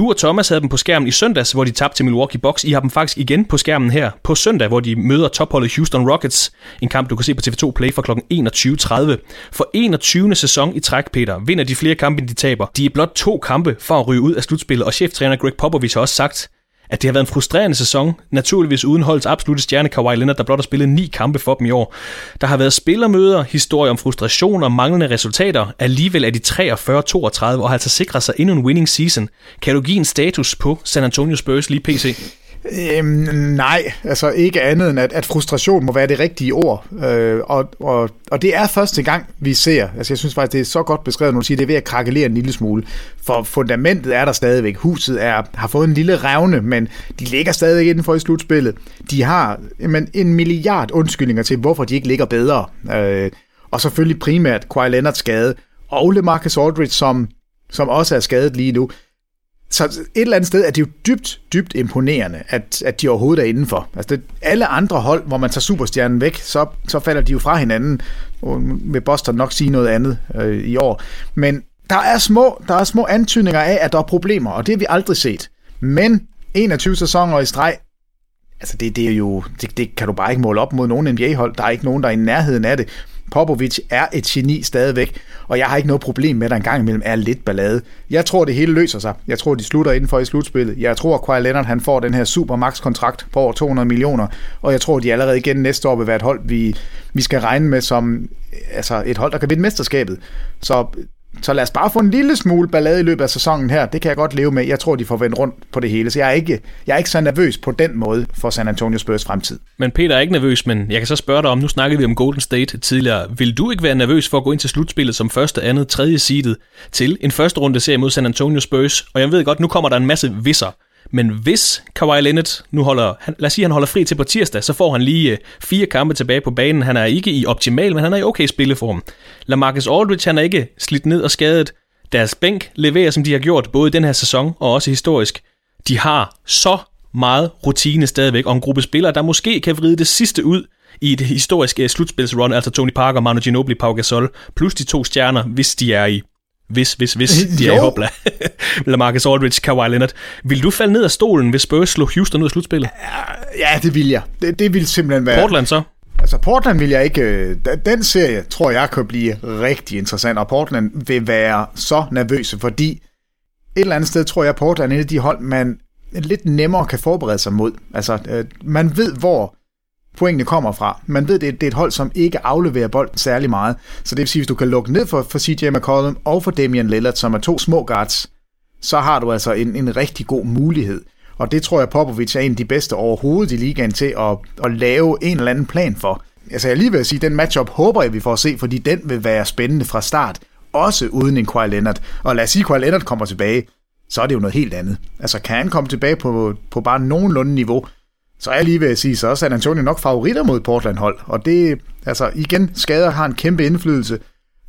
Du og Thomas havde dem på skærmen i søndags, hvor de tabte til Milwaukee Bucks. I har dem faktisk igen på skærmen her på søndag, hvor de møder topholdet Houston Rockets. En kamp, du kan se på TV2 Play fra kl. 21.30. For 21. sæson i træk, Peter, vinder de flere kampe, end de taber. De er blot to kampe for at ryge ud af slutspillet, og cheftræner Greg Popovich har også sagt, at det har været en frustrerende sæson, naturligvis uden holdets absolutte stjerne Kawhi Leonard, der blot har spillet ni kampe for dem i år. Der har været spillermøder, historier om frustration og manglende resultater. Alligevel er de 43-32 og har altså sikret sig endnu en winning season. Kan du give en status på San Antonio Spurs lige PC? Øhm, nej, altså ikke andet end, at, at frustration må være det rigtige ord. Øh, og, og, og det er første gang, vi ser, altså jeg synes faktisk, det er så godt beskrevet, når du siger, det er ved at krakelere en lille smule. For fundamentet er der stadigvæk. Huset er, har fået en lille revne, men de ligger stadig inden for i slutspillet. De har jamen, en milliard undskyldninger til, hvorfor de ikke ligger bedre. Øh, og selvfølgelig primært Kawhi Leonard skade, og LeMarcus Aldridge, som, som også er skadet lige nu så et eller andet sted er det jo dybt, dybt imponerende, at, at de overhovedet er indenfor. Altså det, alle andre hold, hvor man tager superstjernen væk, så, så falder de jo fra hinanden. Og vil Boston nok sige noget andet øh, i år. Men der er, små, der er små antydninger af, at der er problemer, og det har vi aldrig set. Men 21 sæsoner i streg, altså det, det er jo, det, det kan du bare ikke måle op mod nogen NBA-hold. Der er ikke nogen, der er i nærheden af det. Popovic er et geni stadigvæk, og jeg har ikke noget problem med, at der en gang imellem er lidt ballade. Jeg tror, det hele løser sig. Jeg tror, de slutter indenfor i slutspillet. Jeg tror, at Kawhi Leonard han får den her supermax-kontrakt på over 200 millioner, og jeg tror, de allerede igen næste år vil være et hold, vi, vi skal regne med som altså et hold, der kan vinde mesterskabet. Så så lad os bare få en lille smule ballade i løbet af sæsonen her. Det kan jeg godt leve med. Jeg tror, de får vendt rundt på det hele. Så jeg er ikke, jeg er ikke så nervøs på den måde for San Antonio Spurs fremtid. Men Peter er ikke nervøs, men jeg kan så spørge dig om, nu snakkede vi om Golden State tidligere. Vil du ikke være nervøs for at gå ind til slutspillet som første, andet, tredje seedet til en første runde serie mod San Antonio Spurs? Og jeg ved godt, nu kommer der en masse visser. Men hvis Kawhi Leonard nu holder, han, lad os sige, han holder fri til på tirsdag, så får han lige øh, fire kampe tilbage på banen. Han er ikke i optimal, men han er i okay spilleform. Lamarcus Aldridge, han er ikke slidt ned og skadet. Deres bænk leverer, som de har gjort, både i den her sæson og også historisk. De har så meget rutine stadigvæk, og en gruppe spillere, der måske kan vride det sidste ud i det historiske øh, slutspilsrun, altså Tony Parker, Manu Ginobili, Pau Gasol, plus de to stjerner, hvis de er i hvis, hvis, hvis de er i hopla. Lamarcus Aldridge, Kawhi Leonard. Vil du falde ned af stolen, hvis Spurs slog Houston ud af slutspillet? Ja, det vil jeg. Det, det vil simpelthen være... Portland så? Altså Portland vil jeg ikke... øh, Den serie tror jeg kan blive rigtig interessant, og Portland vil være så nervøse, fordi et eller andet sted tror jeg, Portland er et af de hold, man lidt nemmere kan forberede sig mod. Altså, øh, man ved, hvor pointene kommer fra. Man ved, det er, det er et hold, som ikke afleverer bolden særlig meget. Så det vil sige, hvis du kan lukke ned for, for CJ McCollum og for Damian Lillard, som er to små guards, så har du altså en, en rigtig god mulighed. Og det tror jeg, Popovic er en af de bedste overhovedet i ligaen til at, at lave en eller anden plan for. Altså jeg lige vil sige, den matchup håber jeg, vi får at se, fordi den vil være spændende fra start. Også uden en Kawhi Leonard. Og lad os sige, at Kawhi Leonard kommer tilbage, så er det jo noget helt andet. Altså kan han komme tilbage på, på bare nogenlunde niveau, så er jeg lige ved at sige, så er San Antonio nok favoritter mod Portland-hold. Og det, altså igen, skader har en kæmpe indflydelse.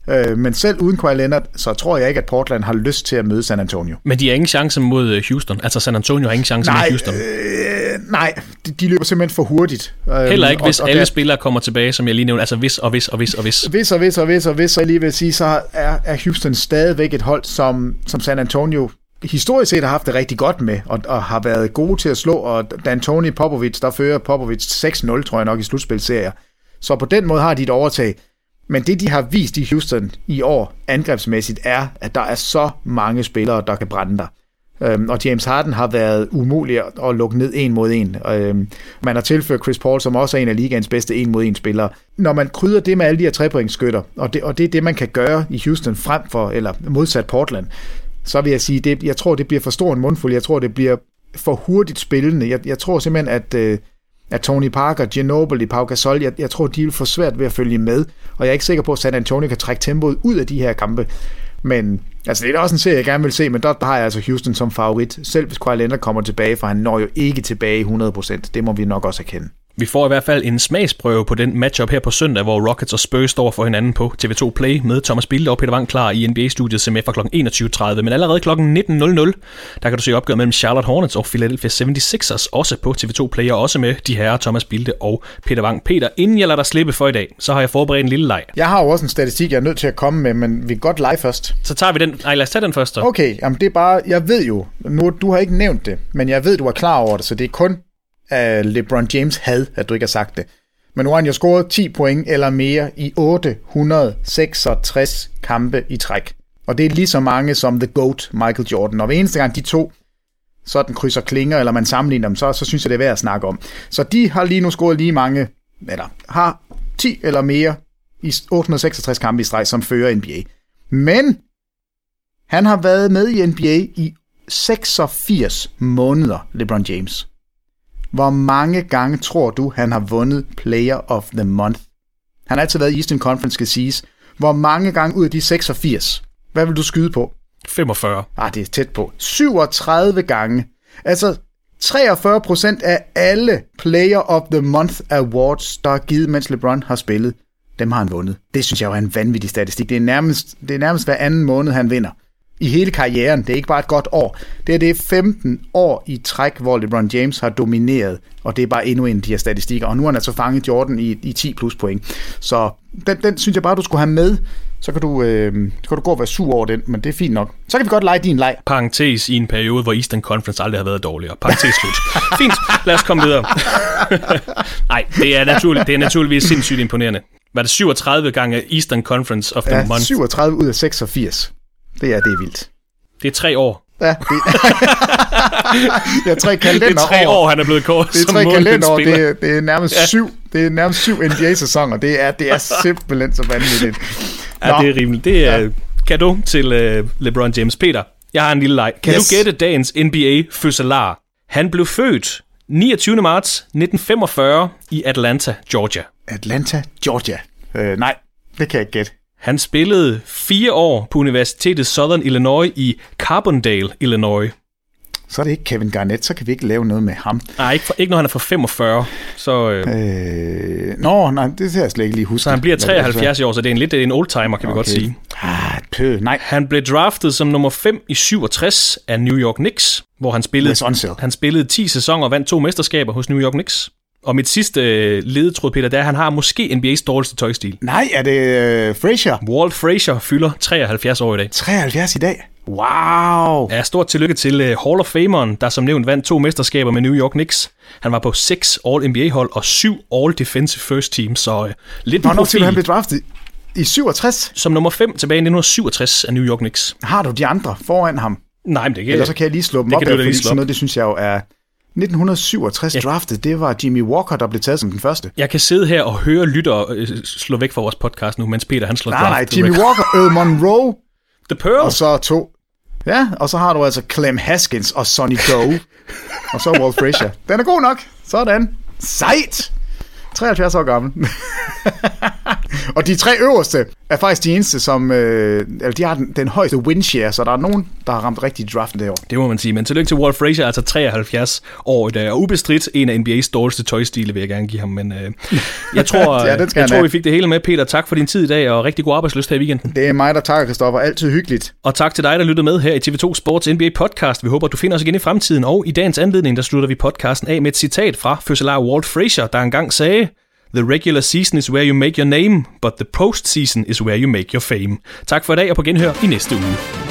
Øh, men selv uden Kawhi Leonard, så tror jeg ikke, at Portland har lyst til at møde San Antonio. Men de har ingen chance mod øh, Houston. Altså San Antonio har ingen chance nej, mod Houston. Øh, nej, de, de løber simpelthen for hurtigt. Heller ikke, hvis og, og alle der, spillere kommer tilbage, som jeg lige nævnte. Altså hvis og hvis og hvis og hvis. Hvis og hvis og hvis og hvis, så jeg lige vil sige, så er, er Houston stadigvæk et hold, som, som San Antonio historisk set har haft det rigtig godt med, og, og har været gode til at slå, og D'Antoni Popovic, der fører Popovic 6-0, tror jeg nok, i slutspilserier. Så på den måde har de et overtag. Men det, de har vist i Houston i år angrebsmæssigt, er, at der er så mange spillere, der kan brænde dig. Øhm, og James Harden har været umulig at lukke ned en mod en. Øhm, man har tilført Chris Paul, som også er en af ligaens bedste en mod en spillere. Når man krydder det med alle de her trepointsskytter, og det, og det er det, man kan gøre i Houston frem for, eller modsat Portland, så vil jeg sige, det, jeg tror, det bliver for stor en mundfuld. Jeg tror, det bliver for hurtigt spillende. Jeg, jeg tror simpelthen, at, øh, at Tony Parker, Ginobili, Pau Gasol, jeg, jeg tror, de vil få svært ved at følge med. Og jeg er ikke sikker på, at San Antonio kan trække tempoet ud af de her kampe. Men altså, det er også en serie, jeg gerne vil se, men der har jeg altså Houston som favorit. Selv hvis Kawhi Leonard kommer tilbage, for han når jo ikke tilbage 100%. Det må vi nok også erkende. Vi får i hvert fald en smagsprøve på den matchup her på søndag, hvor Rockets og Spurs står for hinanden på TV2 Play med Thomas Bilde og Peter Wang klar i NBA-studiet CMF fra kl. 21.30. Men allerede kl. 19.00, der kan du se opgøret mellem Charlotte Hornets og Philadelphia 76ers, også på TV2 Play, og også med de herrer Thomas Bilde og Peter Wang. Peter, inden jeg lader dig slippe for i dag, så har jeg forberedt en lille leg. Jeg har jo også en statistik, jeg er nødt til at komme med, men vi kan godt lege først. Så tager vi den. Nej, lad os tage den først. Så. Okay, jamen det er bare, jeg ved jo, nu, du har ikke nævnt det, men jeg ved, du er klar over det, så det er kun af LeBron James had, at du ikke har sagt det. Men nu har han jo scoret 10 point eller mere i 866 kampe i træk. Og det er lige så mange som The GOAT, Michael Jordan. Og hver eneste gang de to sådan krydser klinger, eller man sammenligner dem, så, så synes jeg, det er værd at snakke om. Så de har lige nu scoret lige mange, eller har 10 eller mere i 866 kampe i streg, som fører NBA. Men han har været med i NBA i 86 måneder, LeBron James. Hvor mange gange tror du, han har vundet Player of the Month? Han har altid været i Eastern Conference, skal siges. Hvor mange gange ud af de 86? Hvad vil du skyde på? 45. Ah, det er tæt på. 37 gange. Altså, 43 procent af alle Player of the Month Awards, der er givet, mens LeBron har spillet, dem har han vundet. Det synes jeg jo er en vanvittig statistik. Det er nærmest, det er nærmest hver anden måned, han vinder i hele karrieren. Det er ikke bare et godt år. Det er det er 15 år i træk, hvor LeBron James har domineret, og det er bare endnu en af de her statistikker. Og nu har han altså fanget Jordan i, i 10 plus point. Så den, den synes jeg bare, du skulle have med. Så kan, du, øh, så kan du gå og være sur over den, men det er fint nok. Så kan vi godt lege din leg. Parentes i en periode, hvor Eastern Conference aldrig har været dårligere. Parentes slut. fint, lad os komme videre. Nej, det er, naturligt, det er naturligvis sindssygt imponerende. Var det 37 gange Eastern Conference of the ja, Month? 37 ud af 86. Det er, det er vildt. Det er tre år. Ja, det, er tre kalenderår. Det er tre år, han er blevet kort Det er tre kalenderår. Det, er- det er nærmest Ja. syv, det er nærmest syv NBA-sæsoner. Det er, det er simpelthen så vanvittigt. Ja, det er rimeligt. Det er, kado til øh, LeBron James. Peter, jeg har en lille leg. Kan yes. du gætte dagens NBA-fødselar? Han blev født 29. marts 1945 i Atlanta, Georgia. Atlanta, Georgia. Øh, nej, det kan jeg ikke gætte. Han spillede fire år på Universitetet Southern Illinois i Carbondale, Illinois. Så er det ikke Kevin Garnett, så kan vi ikke lave noget med ham. Nej, ikke, for, ikke når han er fra 45. Så, øh, Øh, nå, nej, det ser jeg slet ikke lige huske. så han bliver Hvad det er, 73 i år, så det er en lidt en oldtimer, kan vi godt Okay. sige. Ah, pø, nej. Han blev draftet som nummer 5 i 67 af New York Knicks, hvor han spillede, han spillede 10 sæsoner og vandt to mesterskaber hos New York Knicks. Og mit sidste øh, ledetråd, Peter, det er, at han har måske NBA's dårligste tøjstil. Nej, er det øh, Frazier? Walt Frazier fylder 73 år i dag. 73 i dag. Wow. Ja, stort tillykke til uh, Hall of Fameren, der som nævnt vandt to mesterskaber med New York Knicks. Han var på seks All-NBA-hold og syv All-Defensive First Team, så uh, lidt Hvornår siger du, han blev draftet? I 67? Som nummer 5 tilbage i 1967 af New York Knicks. Har du de andre foran ham? Nej, men det kan Ellers så kan jeg lige slå dem det op, kan du da lige fordi slå sådan op. noget, det synes jeg jo er... 1967 Ja. draftet, det var Jimmy Walker, der blev taget som den første. Jeg kan sidde her og høre lytter øh, slå væk fra vores podcast nu, mens Peter han slår Nej, nej, Jimmy record. Walker, Earl Monroe, The Pearl. og så to. Ja, og så har du altså Clem Haskins og Sonny Doe. og så Walt Frazier. Den er god nok. Sådan. Sejt. 73 år gammel. og de tre øverste er faktisk de eneste, som... Øh, eller de har den, den højeste win share, så der er nogen, der har ramt rigtig i draften det år. Det må man sige, men tillykke til Walt Frazier, altså 73 år i dag, og ubestridt en af NBA's dårligste tøjstile, vil jeg gerne give ham, men øh, jeg tror, Ja, skal jeg tror vi fik det hele med, Peter. Tak for din tid i dag, og rigtig god arbejdsløst her i weekenden. Det er mig, der takker, Christoffer. Altid hyggeligt. Og tak til dig, der lyttede med her i TV2 Sports NBA podcast. Vi håber, du finder os igen i fremtiden, og i dagens anledning, der slutter vi podcasten af med et citat fra fødselar Walt Frazier, der engang sagde, The regular season is where you make your name, but the postseason is where you make your fame. Tak for i dag, og på genhør i næste uge.